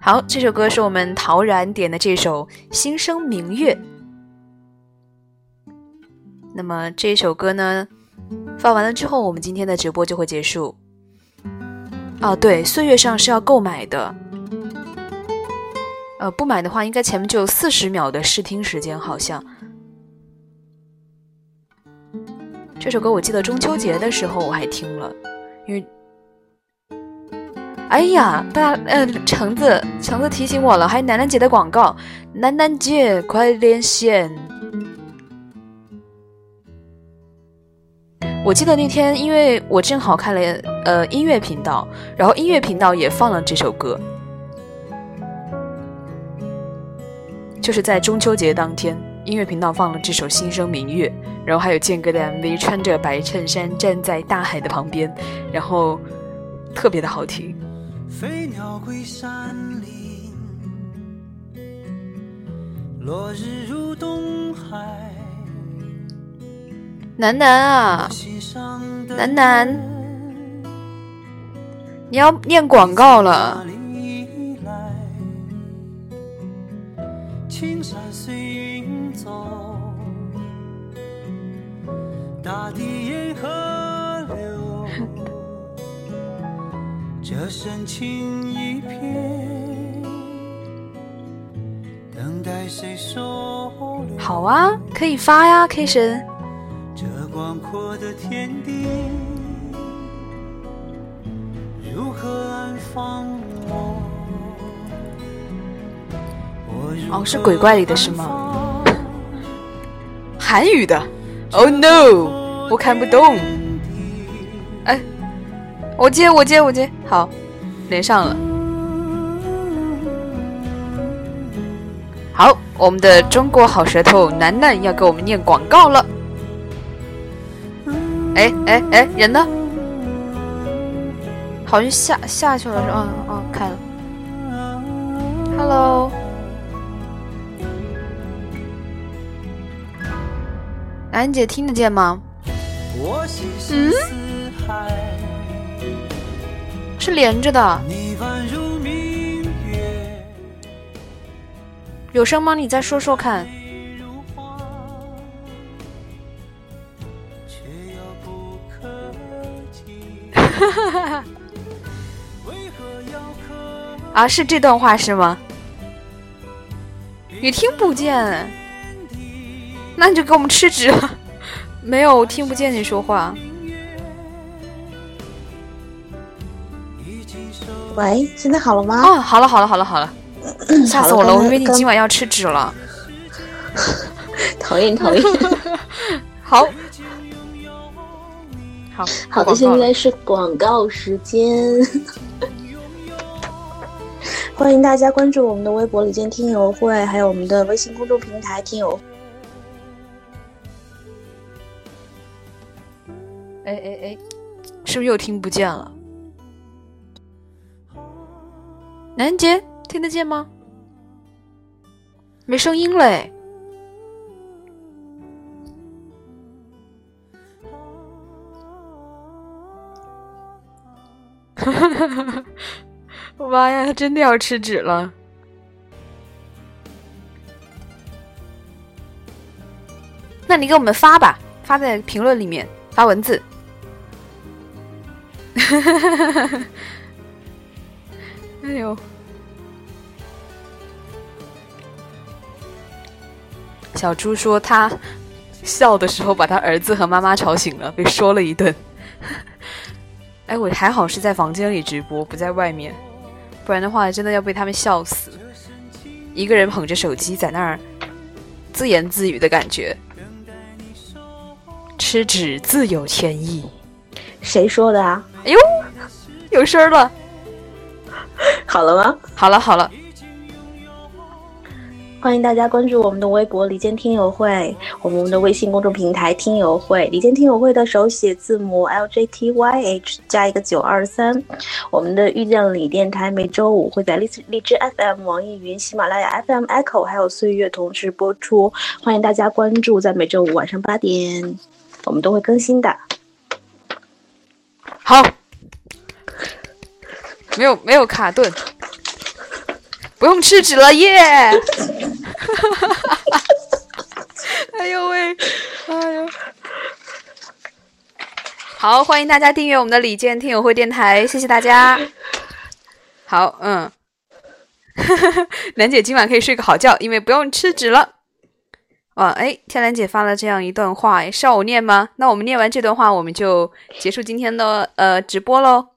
好，这首歌是我们陶然点的这首《心生明月》。那么这首歌呢，放完了之后，我们今天的直播就会结束。哦，对，岁月上是要购买的。呃，不买的话，应该前面就有四十秒的试听时间，好像。这首歌我记得中秋节的时候我还听了，因为。哎呀，大家，呃，橙子，橙子提醒我了，还有楠楠姐的广告，楠楠姐快连线。我记得那天，因为我正好看了呃音乐频道，然后音乐频道也放了这首歌，就是在中秋节当天，音乐频道放了这首《心生明月》，然后还有健哥的 MV，穿着白衬衫站在大海的旁边，然后特别的好听。飞鸟归山林，落日入东海。楠楠啊，楠楠，你要念广告了。青山随云走，大地沿河流。这深情一片，等待谁收留？好啊，可以发呀，K 神。这广阔的天地，如何安放我？哦，是鬼怪里的是吗？韩语的？Oh no，我看不懂。哎。我接，我接，我接，好，连上了。好，我们的中国好舌头楠楠要给我们念广告了。哎哎哎，人呢？好像下下去了，是吧？哦，开了。Hello，楠姐听得见吗？嗯。是连着的，有声吗？你再说说看。[LAUGHS] 啊，是这段话是吗？你听不见，那你就给我们吃纸。[LAUGHS] 没有，我听不见你说话。
喂，现在好了吗？
哦，好了，好了，好了，好了，吓死我了！我以为你今晚要吃纸了。[LAUGHS]
讨厌，讨厌。
好，好
好的，现在是广告时间。[LAUGHS] 欢迎大家关注我们的微博“李健听友会”，还有我们的微信公众平台“听友”。
哎哎哎，是不是又听不见了？南杰，听得见吗？没声音嘞！[LAUGHS] 妈呀，他真的要吃纸了！那你给我们发吧，发在评论里面，发文字。[LAUGHS] 哎呦！小猪说他笑的时候把他儿子和妈妈吵醒了，被说了一顿。哎，我还好是在房间里直播，不在外面，不然的话真的要被他们笑死。一个人捧着手机在那儿自言自语的感觉。吃纸自有天意，
谁说的啊？
哎呦，有声了。[LAUGHS]
好了吗？
好了好了。
欢迎大家关注我们的微博“李健听友会”，我们的微信公众平台“听友会”。李健听友会的手写字母 L J T Y H 加一个九二三。我们的遇见李电台每周五会在荔枝荔枝 FM、网易云、喜马拉雅 FM、Echo 还有岁月同时播出。欢迎大家关注，在每周五晚上八点，我们都会更新的。
好，没有没有卡顿。不用吃纸了耶！[LAUGHS] 哎呦喂，哎呦！好，欢迎大家订阅我们的李健听友会电台，谢谢大家。好，嗯，[LAUGHS] 兰姐今晚可以睡个好觉，因为不用吃纸了。哇，哎，天兰姐发了这样一段话，是要我念吗？那我们念完这段话，我们就结束今天的呃直播喽。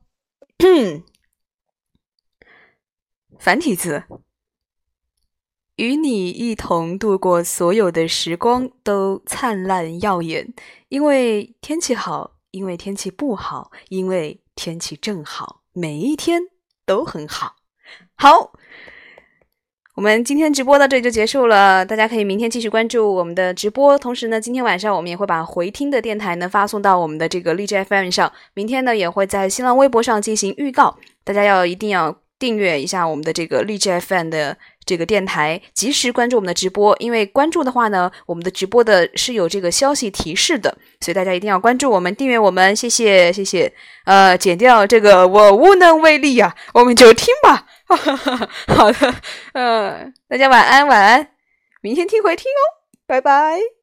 繁体字，与你一同度过所有的时光都灿烂耀眼，因为天气好，因为天气不好，因为天气正好，每一天都很好。好，我们今天直播到这里就结束了，大家可以明天继续关注我们的直播。同时呢，今天晚上我们也会把回听的电台呢发送到我们的这个荔枝 FM 上，明天呢也会在新浪微博上进行预告，大家要一定要。订阅一下我们的这个荔枝 FM 的这个电台，及时关注我们的直播。因为关注的话呢，我们的直播的是有这个消息提示的，所以大家一定要关注我们，订阅我们，谢谢谢谢。呃，剪掉这个我无能为力呀，我们就听吧。[LAUGHS] 好的，嗯，大家晚安晚安，明天听回听哦，拜拜。